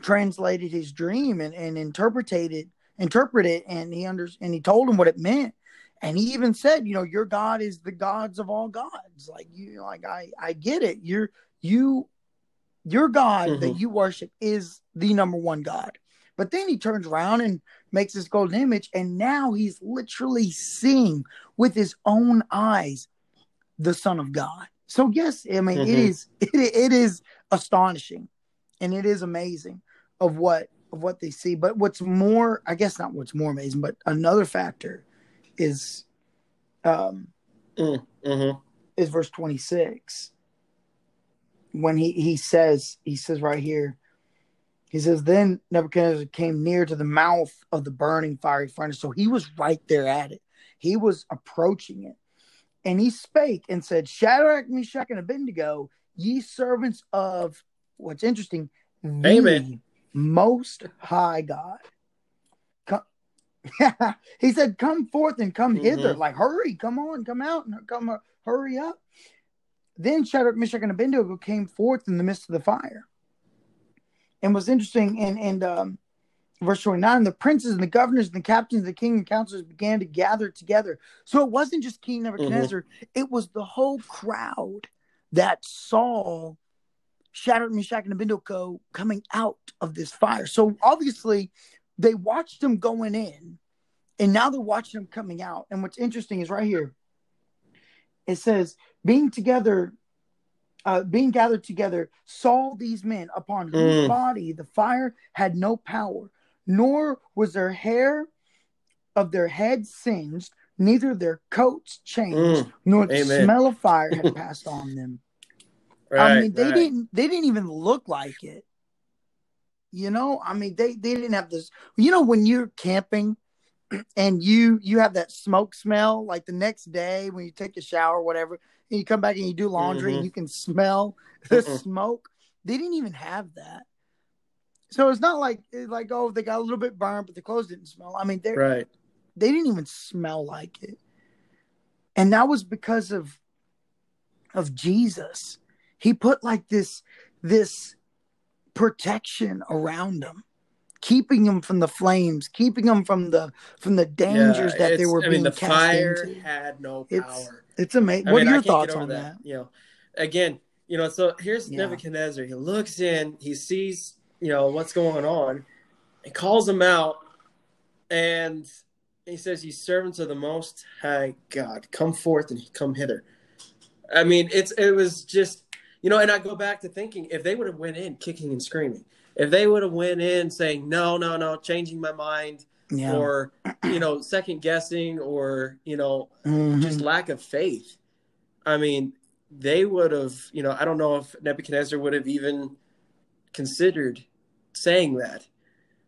translated his dream and, and interpreted it interpreted and he under and he told him what it meant and he even said you know your god is the gods of all gods like you like i i get it you're you your god mm-hmm. that you worship is the number one god but then he turns around and makes this golden image and now he's literally seeing with his own eyes the son of god so yes i mean mm-hmm. it is it, it is astonishing and it is amazing of what of what they see but what's more i guess not what's more amazing but another factor is um mm, mm-hmm. is verse 26 when he he says he says right here he says then nebuchadnezzar came near to the mouth of the burning fiery furnace so he was right there at it he was approaching it and he spake and said shadrach meshach and abednego ye servants of what's interesting Amen. most high god yeah, he said, "Come forth and come mm-hmm. hither! Like, hurry, come on, come out and come, uh, hurry up." Then Shadrach, Meshach, and Abednego came forth in the midst of the fire, and was interesting. And and um, verse twenty nine, the princes and the governors and the captains and the king and counselors began to gather together. So it wasn't just King Nebuchadnezzar; mm-hmm. it was the whole crowd that saw Shadrach, Meshach, and Abednego coming out of this fire. So obviously, they watched them going in and now they're watching them coming out. And what's interesting is right here it says, being together, uh, being gathered together, saw these men upon whose mm. body the fire had no power, nor was their hair of their heads singed, neither their coats changed, mm. nor the Amen. smell of fire had passed on them. Right, I mean, they right. didn't they didn't even look like it. You know, I mean, they they didn't have this. You know, when you're camping and you you have that smoke smell, like the next day when you take a shower or whatever, and you come back and you do laundry Mhm. and you can smell the Mm-mm. smoke. They didn't even have that. So it's not like like oh they got a little bit burned, but the clothes didn't smell. I mean, they Right. they didn't even smell like it, and that was because of of Jesus. He put like this this protection around them, keeping them from the flames, keeping them from the from the dangers Yeah, that they were I being mean, the cast fire into. had no It's- power. It's amazing. I What mean, are your thoughts on that? You know, again, you know, so here's Yeah. Nebuchadnezzar. He looks in, he sees, you know, what's going on, he calls them out, and he says, "Ye servants of the Most High God, come forth and come hither." I mean, it's it was just, you know, and I go back to thinking if they would have went in kicking and screaming, if they would have went in saying, "No, no, no," changing my mind, Yeah. or you know, second guessing, or you know, Mhm. just lack of faith. I mean, they would have, you know, I don't know if Nebuchadnezzar would have even considered saying that.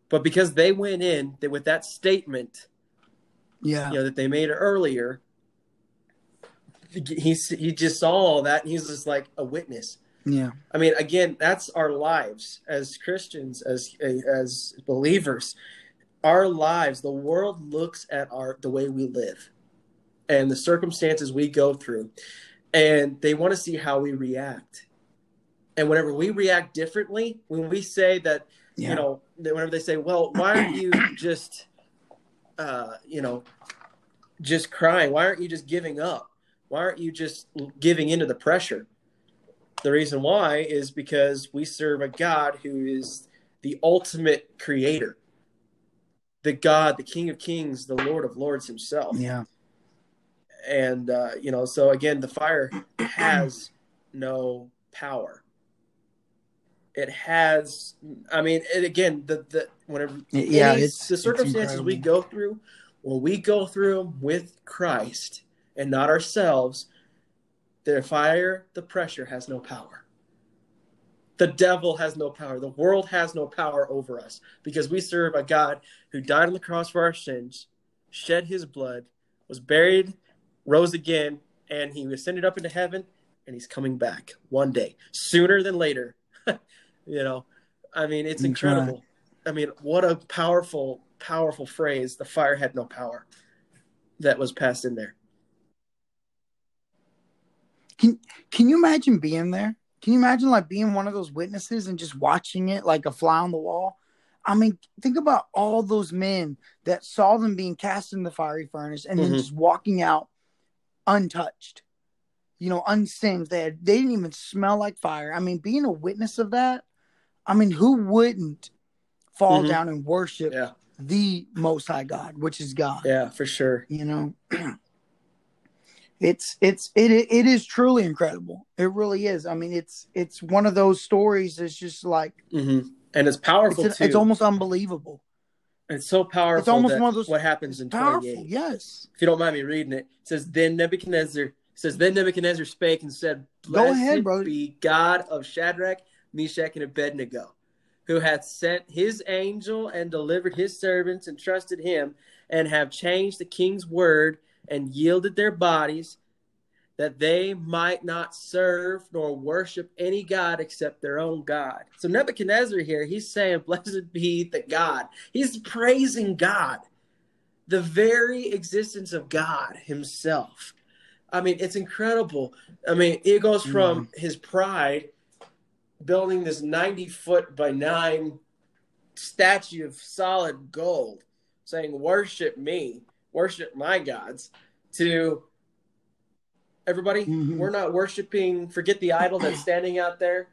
But because they went in that with that statement, yeah. you know, that they made earlier, he he just saw all that and he's just like a witness. Yeah. I mean, again, that's our lives as Christians, as as believers. Our lives, the world looks at our the way we live and the circumstances we go through, and they want to see how we react. And whenever we react differently, when we say that, Yeah. you know, whenever they say, "Well, why aren't you just, uh, you know, just crying? Why aren't you just giving up? Why aren't you just giving into the pressure?" The reason why is because we serve a God who is the ultimate creator, the God, the King of Kings, the Lord of Lords Himself. yeah. And, uh, you know, so again, the fire has no power. It has, I mean, it, again, the, the, whenever, Yeah, any- it's- the it's circumstances we go through, when we go through with Christ and not ourselves, the fire, the pressure has no power. The devil has no power. The world has no power over us because we serve a God who died on the cross for our sins, shed his blood, was buried, rose again, and he ascended up into heaven, and he's coming back one day, sooner than later. you know, I mean, it's incredible. I mean, what a powerful, powerful phrase. The fire had no power that was passed in there. Can Can you imagine being there? Can you imagine like being one of those witnesses and just watching it like a fly on the wall? I mean, think about all those men that saw them being cast in the fiery furnace and then Mhm. just walking out untouched, you know, unsinged. They had, they didn't even smell like fire. I mean, being a witness of that, I mean, who wouldn't fall Mhm. down and worship Yeah. the Most High God, which is God? Yeah, for sure. you know it's it's it it is truly incredible it really is i mean it's it's one of those stories that's just like hmm And it's it's, powerful too. it's almost unbelievable It's so powerful. It's almost one of those- What happens in powerful twenty eight? yes If you don't mind me reading it, it says then Nebuchadnezzar says then Nebuchadnezzar spake and said, Go "Blessed ahead, bro. be God of Shadrach, Meshach, and Abednego, who hath sent his angel and delivered his servants and trusted him, and have changed the king's word and yielded their bodies." That they might not serve nor worship any God except their own God. So Nebuchadnezzar here, he's saying, Blessed be the God. He's praising God the very existence of God Himself. I mean, it's incredible. I mean, it goes from mm-hmm. his pride building this 90 foot by nine statue of solid gold, saying, Worship me, worship my gods, to everybody, Mhm. we're not worshiping, forget the idol that's standing out there,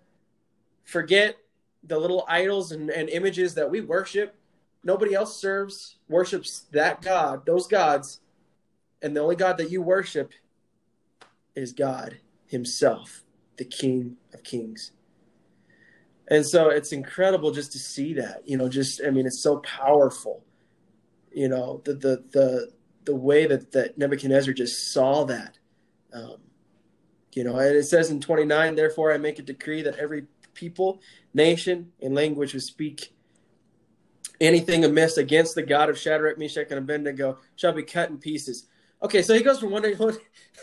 forget the little idols and, and images that we worship. Nobody else serves worships that god those gods. And the only god that you worship is god himself the king of kings. And so it's incredible just to see that you know just i mean it's so powerful you know the the the, the way that, that nebuchadnezzar just saw that um, you know and it says in 29 therefore i make a decree that every people nation and language would speak anything amiss against the God of Shadrach, Meshach, and Abednego shall be cut in pieces. Okay, so he goes from one to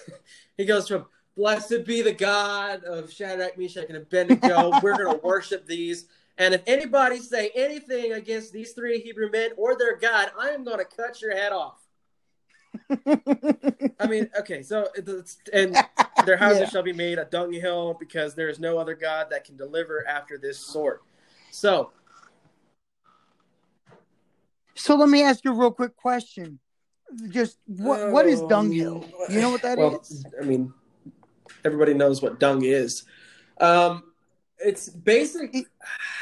he goes from blessed be the God of Shadrach, Meshach, and Abednego. We're going to worship these. And if anybody say anything against these three Hebrew men or their God, I am going to cut your head off. I mean, okay, so and their houses yeah. shall be made a dunghill because there is no other God that can deliver after this sort. So, so let me ask you a real quick question. Just what um, what is dunghill? You know what that well, is? I mean, everybody knows what dung is. Um, it's basically. I,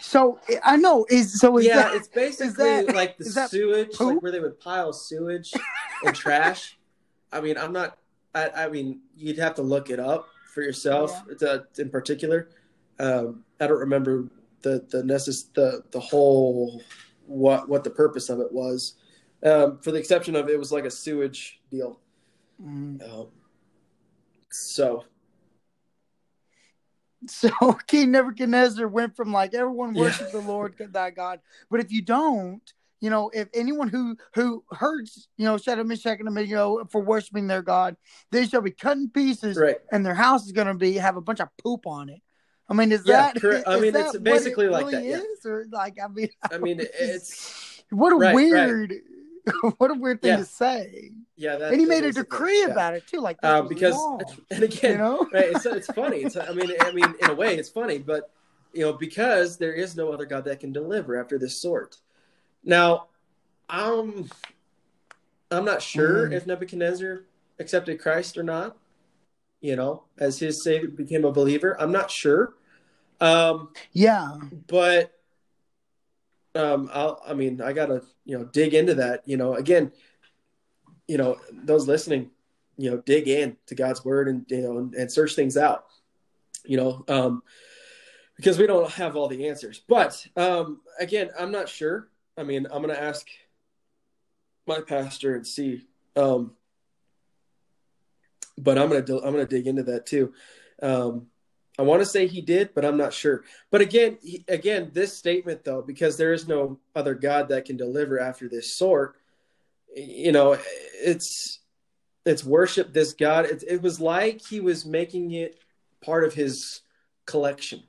so I know is so is yeah, that, it's basically that, like the sewage, like where they would pile sewage and trash. I mean, I'm not. I, I, mean, you'd have to look it up for yourself. Yeah. To, in particular, um, I don't remember the the necess- the the whole what what the purpose of it was. Um, for the exception of it was like a sewage deal. Mm. Um, so so King Nebuchadnezzar went from like everyone worship yeah. the Lord thy God, but if you don't, you know, if anyone who who hurts, you know, Shadrach, Meshach, and Abednego for worshiping their God, they shall be cut in pieces, right. and their house is going to be have a bunch of poop on it. I mean, is yeah, that? Correct. I mean, it's basically it like really that. Yeah. or like I mean, I mean, it's what a right, weird. Right. what a weird thing yeah. to say. Yeah, and he made a decree yeah. about it too, like uh, because and again, you know? right? It's it's funny. It's I mean, I mean, in a way, it's funny, but you know, because there is no other God that can deliver after this sort. Now, I'm I'm not sure mm. if Nebuchadnezzar accepted Christ or not. You know, as his savior became a believer, I'm not sure. Um, yeah, but um, I'll, I mean, I gotta, you know, dig into that. You know, again, you know, those listening, you know, dig in to God's word and you know, and, and search things out. You know, um, because we don't have all the answers. But um, again, I'm not sure. I mean, I'm gonna ask my pastor and see. Um, but I'm gonna I'm gonna dig into that too. Um, I want to say he did, but I'm not sure. But again, he, again, this statement though, because there is no other God that can deliver after this sort, you know, it's it's worship this God. It, it was like he was making it part of his collection,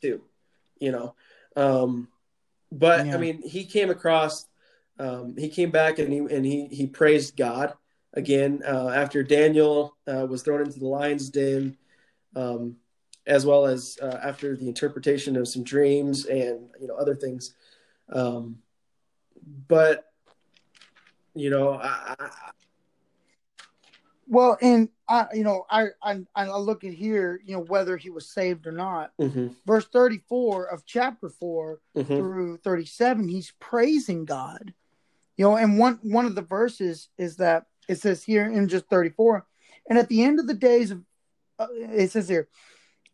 too. You know, um, but yeah. I mean, he came across, um, he came back and he and he he praised God again uh, after Daniel uh, was thrown into the lion's den um, as well as uh, after the interpretation of some dreams and you know other things. Um, but you know, I, I, well, and I, you know, I, I, I look at here, you know, whether he was saved or not. Mm-hmm. Verse thirty-four of chapter 4 mm-hmm. through thirty-seven, he's praising God. You know, and one one of the verses is that it says here in just thirty-four, and at the end of the days of uh, it says here,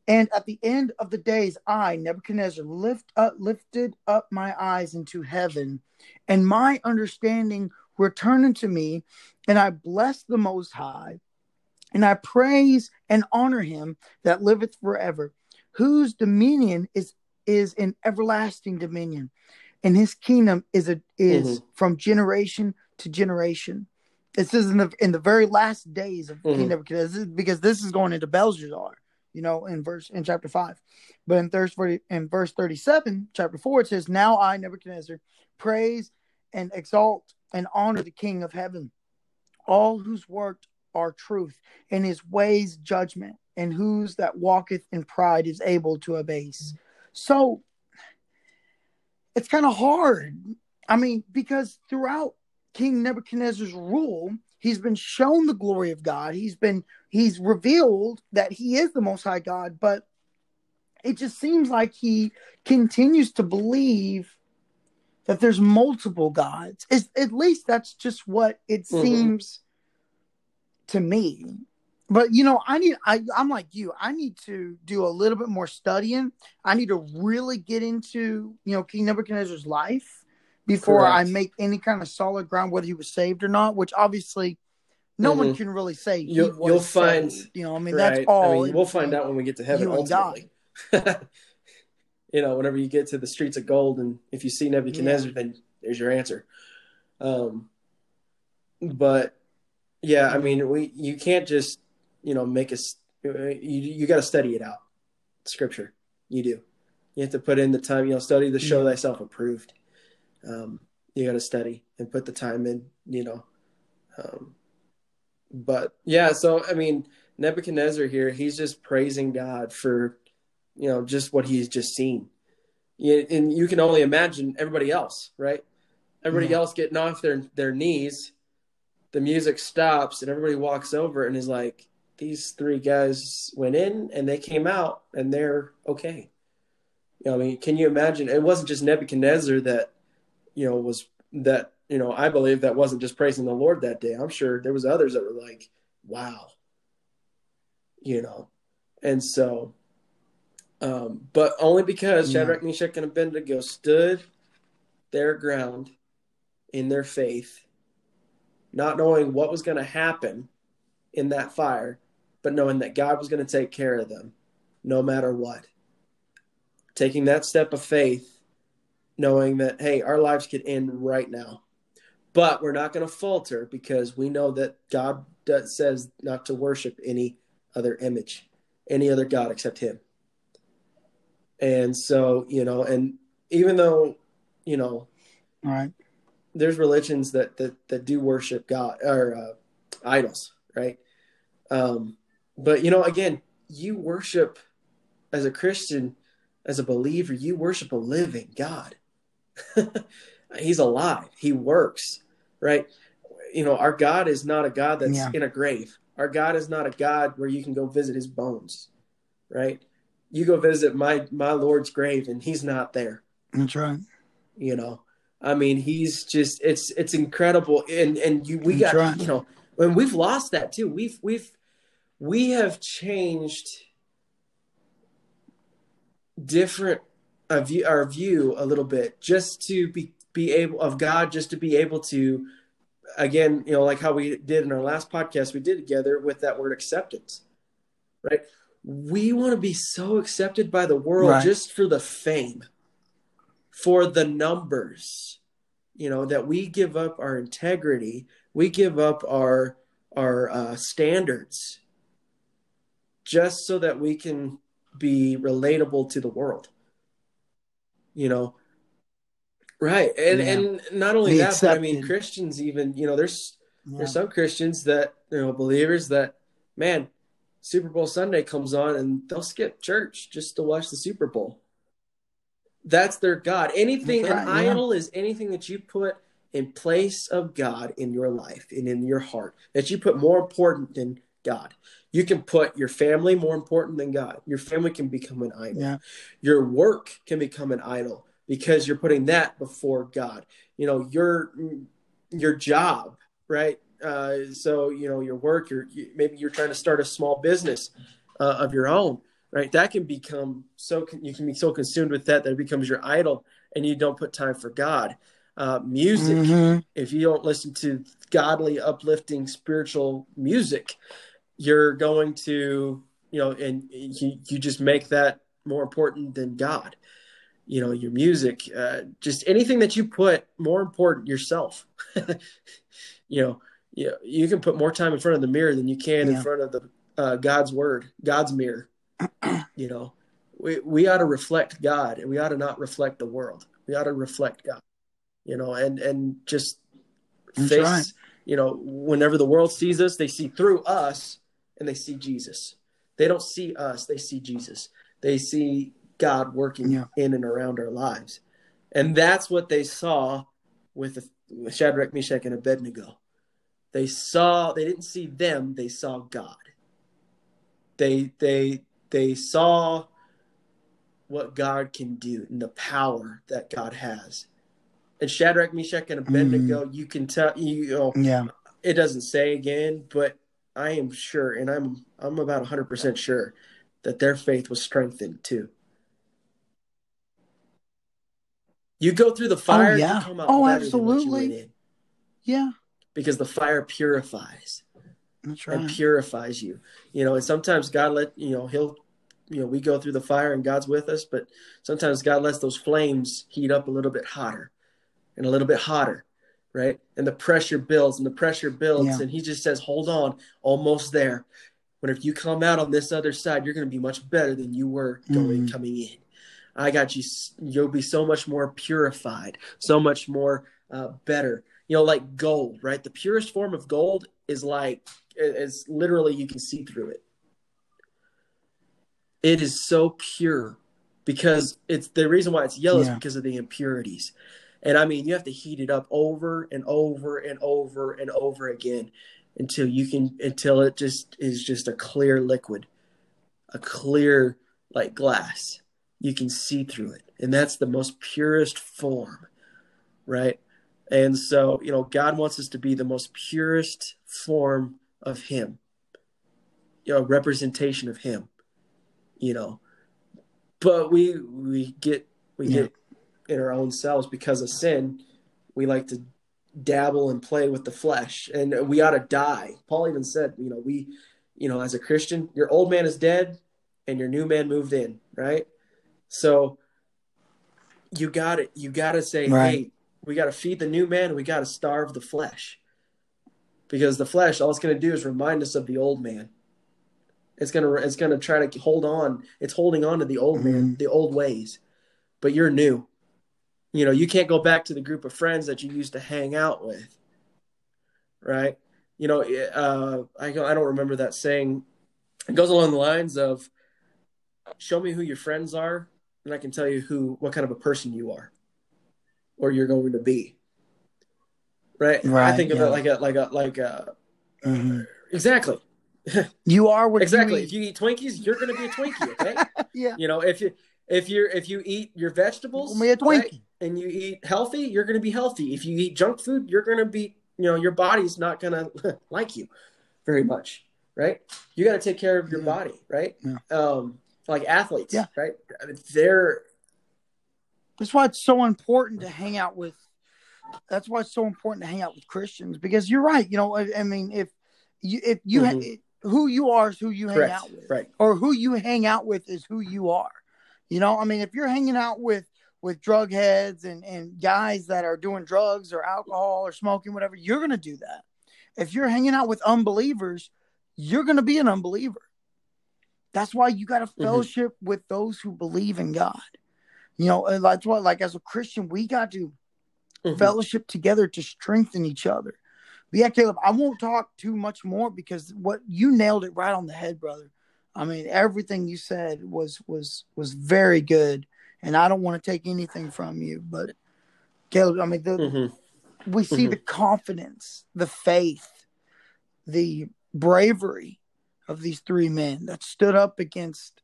and at the end of the days, I, Nebuchadnezzar, lift up, lifted up my eyes into heaven, and my understanding returned unto me, and I blessed the Most High, and I praise and honor him that liveth forever, whose dominion is is an everlasting dominion, and his kingdom is a is mm-hmm. from generation to generation. This is in the in the very last days of mm-hmm. King Nebuchadnezzar, because this is going into Belshazzar, you know, in verse in chapter five. But in verse 40, in verse 37, chapter four, it says, Now I, Nebuchadnezzar, praise and exalt and honor the King of heaven, all whose work are truth, and his ways judgment, and whose that walketh in pride is able to abase. So it's kind of hard. I mean, because throughout King Nebuchadnezzar's rule, he's been shown the glory of God. He's been he's revealed that he is the most high God, but it just seems like he continues to believe that there's multiple gods. It's, at least that's just what it mm-hmm. seems to me. But you know, I need I I'm like you. I need to do a little bit more studying. I need to really get into, you know, King Nebuchadnezzar's life before Correct. I make any kind of solid ground whether he was saved or not. Which obviously, no mm-hmm. one can really say. You'll, you'll find, you know, I mean, right. that's all. I mean, we'll find out when we get to heaven. You Ultimately, you know, whenever you get to the streets of gold, and if you see Nebuchadnezzar, yeah. then there's your answer. Um, but yeah, I mean, we you can't just you know make us. You you got to study it out, Scripture. You do. You have to put in the time. You know, study to show thyself approved. Um, you got to study and put the time in. You know, um, but yeah. So I mean, Nebuchadnezzar here, he's just praising God for you know just what he's just seen. And you can only imagine everybody else, right? Everybody yeah. else getting off their their knees. The music stops and everybody walks over and is like, "These three guys went in and they came out and they're okay." You know, I mean, can you imagine? It wasn't just Nebuchadnezzar that, you know, was that you know I believe that wasn't just praising the Lord that day. I'm sure there was others that were like, "Wow," you know, and so, um, but only because yeah. Shadrach, Meshach, and Abednego stood their ground in their faith, not knowing what was going to happen in that fire, but knowing that God was going to take care of them no matter what. Taking that step of faith, knowing that, hey, our lives could end right now. But we're not going to falter because we know that God does, says not to worship any other image, any other God except Him. And so, you know, and even though, you know, all right there's religions that that that do worship God or uh, idols, right? Um, but you know, again, you worship as a Christian, as a believer, you worship a living God. He's alive. He works, right? You know, our God is not a God that's yeah. in a grave. Our God is not a God where you can go visit his bones, right? You go visit my my Lord's grave and he's not there. That's right. You know, I mean, he's just it's it's incredible, and and you we got you know, and we've lost that too. We've we've we have changed different a view our view a little bit just to be be able of God just to be able to again you know like how we did in our last podcast we did together with that word acceptance right we want to be so accepted by the world right. just for the fame for the numbers you know that we give up our integrity we give up our our uh, standards just so that we can be relatable to the world you know right and yeah. and not only that accepted. but i mean christians even you know there's yeah. there's some christians that you know believers that man super bowl sunday comes on and they'll skip church just to watch the super bowl that's their God. Anything, right, an yeah. idol is anything that you put in place of God in your life and in your heart that you put more important than God. You can put your family more important than God. Your family can become an idol. Yeah. Your work can become an idol because you're putting that before God. You know, your your job, right? Uh, so you know your work. You're you, maybe you're trying to start a small business uh, of your own right? That can become so you can be so consumed with that that it becomes your idol, and you don't put time for God. Uh, music, mm-hmm. if you don't listen to godly, uplifting, spiritual music, you're going to, you know, and you, you just make that more important than God. You know, your music, uh, just anything that you put more important yourself. you know, you, you can put more time in front of the mirror than you can yeah. in front of the uh, God's word, God's mirror. you know, we, we ought to reflect God and we ought to not reflect the world. We ought to reflect God, you know, and, and just That's face, right. you know, whenever the world sees us, they see through us and they see Jesus. They don't see us, they see Jesus. They see God working yeah. in and around our lives. And that's what they saw with, Shadrach, Meshach, and Abednego. They saw, they didn't see them, they saw God. They, they, they saw what God can do and the power that God has. And Shadrach, Meshach, and Abednego, mm-hmm. you can tell you know, yeah. It doesn't say again, but I am sure, and I'm I'm about hundred percent sure that their faith was strengthened too. You go through the oh, fire, oh, yeah. oh, absolutely. Yeah. Because the fire purifies. That's right. And purifies you. You know, and sometimes God let you know, He'll you know we go through the fire and God's with us, but sometimes God lets those flames heat up a little bit hotter and a little bit hotter, right? And the pressure builds and the pressure builds, Yeah. and He just says, "Hold on, almost there." But if you come out on this other side, you're going to be much better than you were going Mhm. coming in. I got you. You'll be so much more purified, so much more uh, better. You know, like gold, right? The purest form of gold is like is literally you can see through it. It is so pure because it's the reason why it's yellow is because of the impurities. And I mean, you have to heat it up over and over and over and over again until you can until it just is just a clear liquid, a clear like glass. You can see through it. And that's the most purest form, right? And so, you know, God wants us to be the most purest form of him. You know, representation of him. You know. But we we get we Yeah. get in our own selves because of sin. We like to dabble and play with the flesh and we ought to die. Paul even said, you know, we you know, as a Christian, your old man is dead and your new man moved in, right? So you got it. you got to say, Right. hey, we got to feed the new man, we got to starve the flesh. Because the flesh all it's going to do is remind us of the old man. It's going to it's going to try to hold on. It's holding on to the old man, Mhm. the old ways. But you're new. You know, you can't go back to the group of friends that you used to hang out with. Right? You know, uh, I, I don't remember that saying. It goes along the lines of show me who your friends are and I can tell you who what kind of a person you are or you're going to be. Right? right I Right, think of yeah. it like a like a like a Mhm. exactly. You are what Exactly. You If you eat Twinkies, you're going to be a Twinkie, okay? yeah. you know, if you if you're if you eat your vegetables be a right, Twinkie. And you eat healthy, you're going to be healthy. If you eat junk food, you're going to be, you know, your body's not going to like you very much, right? You got to take care of your Yeah. body, right? Yeah. Um like athletes, Yeah. right? I mean, They're That's why it's so important to hang out with. That's why it's so important to hang out with Christians because you're right. You know, I, I mean, if you if you Mhm. who you are is who you hang correct, out with, right? or who you hang out with is who you are. You know, I mean, if you're hanging out with with drug heads and and guys that are doing drugs or alcohol or smoking, whatever, you're gonna do that. If you're hanging out with unbelievers, you're gonna be an unbeliever. That's why you got to fellowship with those who believe in God. You know, and that's what, like, as a Christian, we got to Mhm. fellowship together to strengthen each other. But yeah, Caleb, I won't talk too much more because what you nailed it right on the head, brother. I mean, everything you said was was was very good, and I don't want to take anything from you, but Caleb, I mean, the, Mhm. we see Mhm. the confidence, the faith, the bravery of these three men that stood up against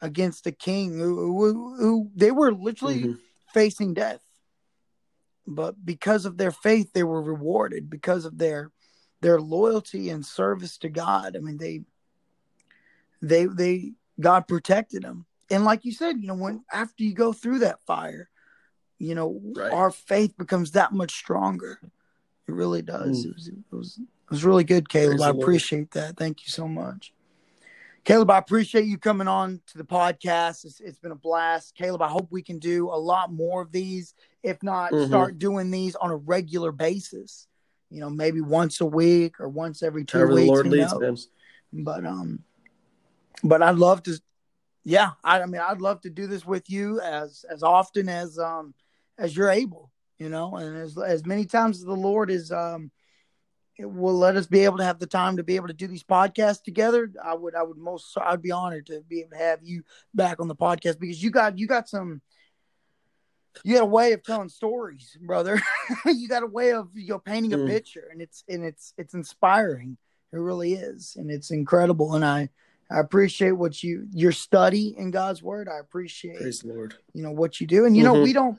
against a king who, who, who they were literally Mhm. facing death. But because of their faith, they were rewarded because of their their loyalty and service to God. I mean, they they they God protected them. And like you said, you know, when after you go through that fire, you know, Right. our faith becomes that much stronger. It really does. Mm. It was it was it was really good, Caleb. Praise I the Lord. appreciate that. Thank you so much. Caleb, I appreciate you coming on to the podcast. It's, it's been a blast. Caleb, I hope we can do a lot more of these. If not, Mhm. start doing these on a regular basis. You know, maybe once a week or once every two However the weeks. Lord who leads, knows? But um, but I'd love to. Yeah, I, I mean, I'd love to do this with you as as often as um as you're able. You know, and as as many times as the Lord is um it will let us be able to have the time to be able to do these podcasts together. I would I would most I'd be honored to be able to have you back on the podcast because you got you got some you got a way of telling stories, brother. you got a way of you know painting a Mm. picture and it's and it's it's inspiring. It really is. And it's incredible and I I appreciate what you your study in God's word. I appreciate Praise the Lord. you know what you do and you know Mhm. we don't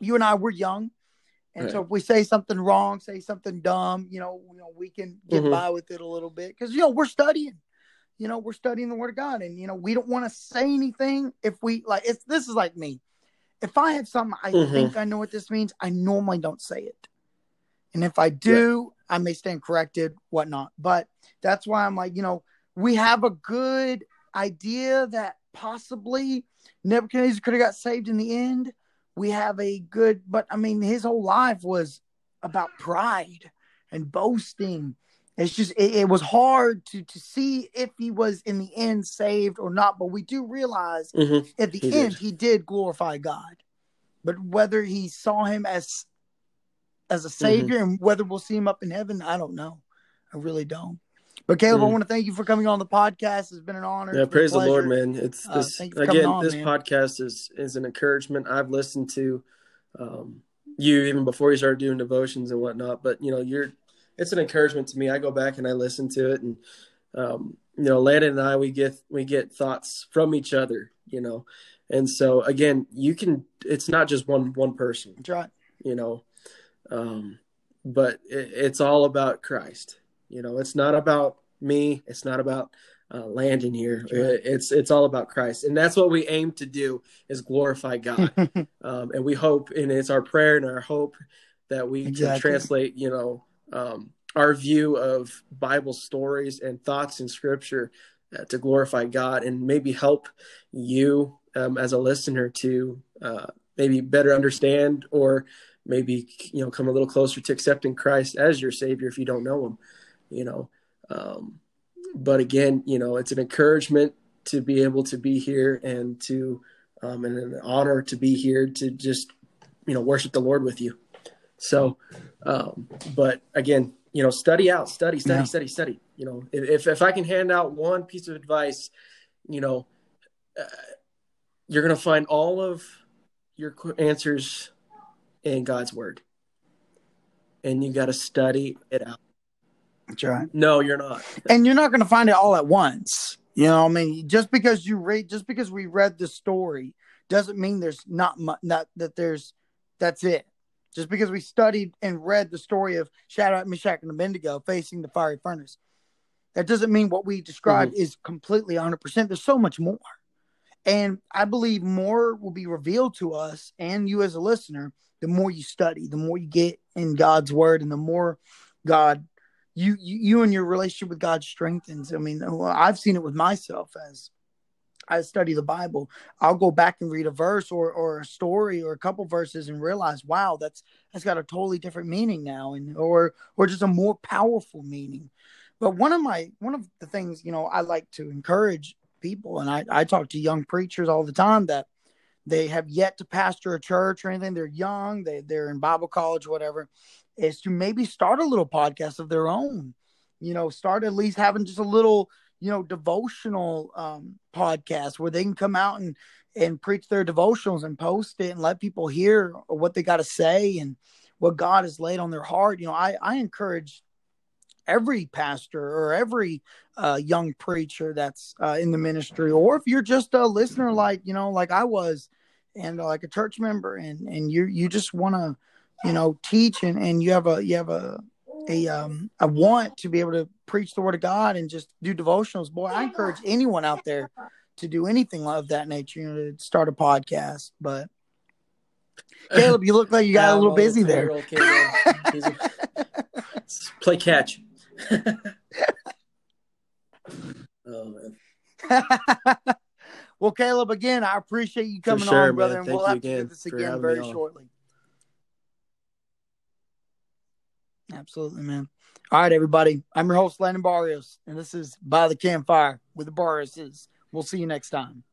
you and i we're young and so if we say something wrong say something dumb you know, you know we can get Mhm. by with it a little bit because you know we're studying you know we're studying the word of god and you know we don't want to say anything if we like it's this is like me if i have something i Mhm. think i know what this means i normally don't say it and if i do i may stand corrected whatnot but that's why i'm like you know we have a good idea that possibly Nebuchadnezzar could have got saved in the end. We have a good, but I mean, his whole life was about pride and boasting. It's just it, it, was hard to to see if he was in the end saved or not. But we do realize Mhm. at the He end did. he did glorify God. But whether he saw him as as a Mm-hmm. savior and whether we'll see him up in heaven, I don't know. I really don't. But Caleb, I Mhm. want to thank you for coming on the podcast. It's been an honor. Yeah, It's been a praise the Lord, man. It's Uh, this thank you for coming again. on, this man. podcast is is an encouragement. I've listened to um, you even before you started doing devotions and whatnot. But you know, you're it's an encouragement to me. I go back and I listen to it, and um, you know, Landon and I we get we get thoughts from each other. You know, and so again, you can. It's not just one one person. That's right. you know um but it, it's all about christ you know it's not about me. It's not about uh, landon here. Right. It's it's all about christ. And that's what we aim to do is glorify god. Um and we hope and it's our prayer and our hope that we Exactly. can translate you know um our view of bible stories and thoughts in scripture uh, to glorify god and maybe help you um, as a listener to uh, maybe better understand or maybe you know come a little closer to accepting Christ as your savior if you don't know him you know um, but again you know it's an encouragement to be able to be here and to um, and an honor to be here to just you know worship the Lord with you so um, but again you know study out study study Yeah. study study you know if, if I can hand out one piece of advice you know uh, you're going to find all of your answers in God's word. And you got to study it out. That's right. No, you're not. and you're not going to find it all at once. You know, I mean, just because you read, just because we read the story, doesn't mean there's not much. Not that there's, that's it. Just because we studied and read the story of Shadrach, Meshach, and Abednego facing the fiery furnace, that doesn't mean what we described mm-hmm. is completely 100. percent There's so much more, and I believe more will be revealed to us and you as a listener. The more you study, the more you get in God's word, and the more God you, you and your relationship with God strengthens. I mean, I've seen it with myself as I study the Bible. I'll go back and read a verse or or a story or a couple verses and realize, wow, that's that's got a totally different meaning now, and or or just a more powerful meaning. But one of my one of the things you know I like to encourage people, and I I talk to young preachers all the time that they have yet to pastor a church or anything. They're young, they they're in Bible college, whatever is to maybe start a little podcast of their own. You know, start at least having just a little, you know, devotional um, podcast where they can come out and and preach their devotionals and post it and let people hear what they got to say and what God has laid on their heart. You know, I I encourage every pastor or every uh, young preacher that's uh, in the ministry, or if you're just a listener, like you know, like I was, and uh, like a church member, and and you you just want to you know teach and and you have a you have a a um a want to be able to preach the word of God and just do devotionals boy I encourage anyone out there to do anything of that nature you know to start a podcast but Caleb you look like you got a little busy there payroll, Caleb. He's a- Let's Play catch. oh man. well Caleb again I appreciate you coming sure, on brother man. and Thank we'll have to do this again very shortly absolutely man. All right everybody. I'm your host Landon Barrios and this is by the campfire with the Barrioses we'll see you next time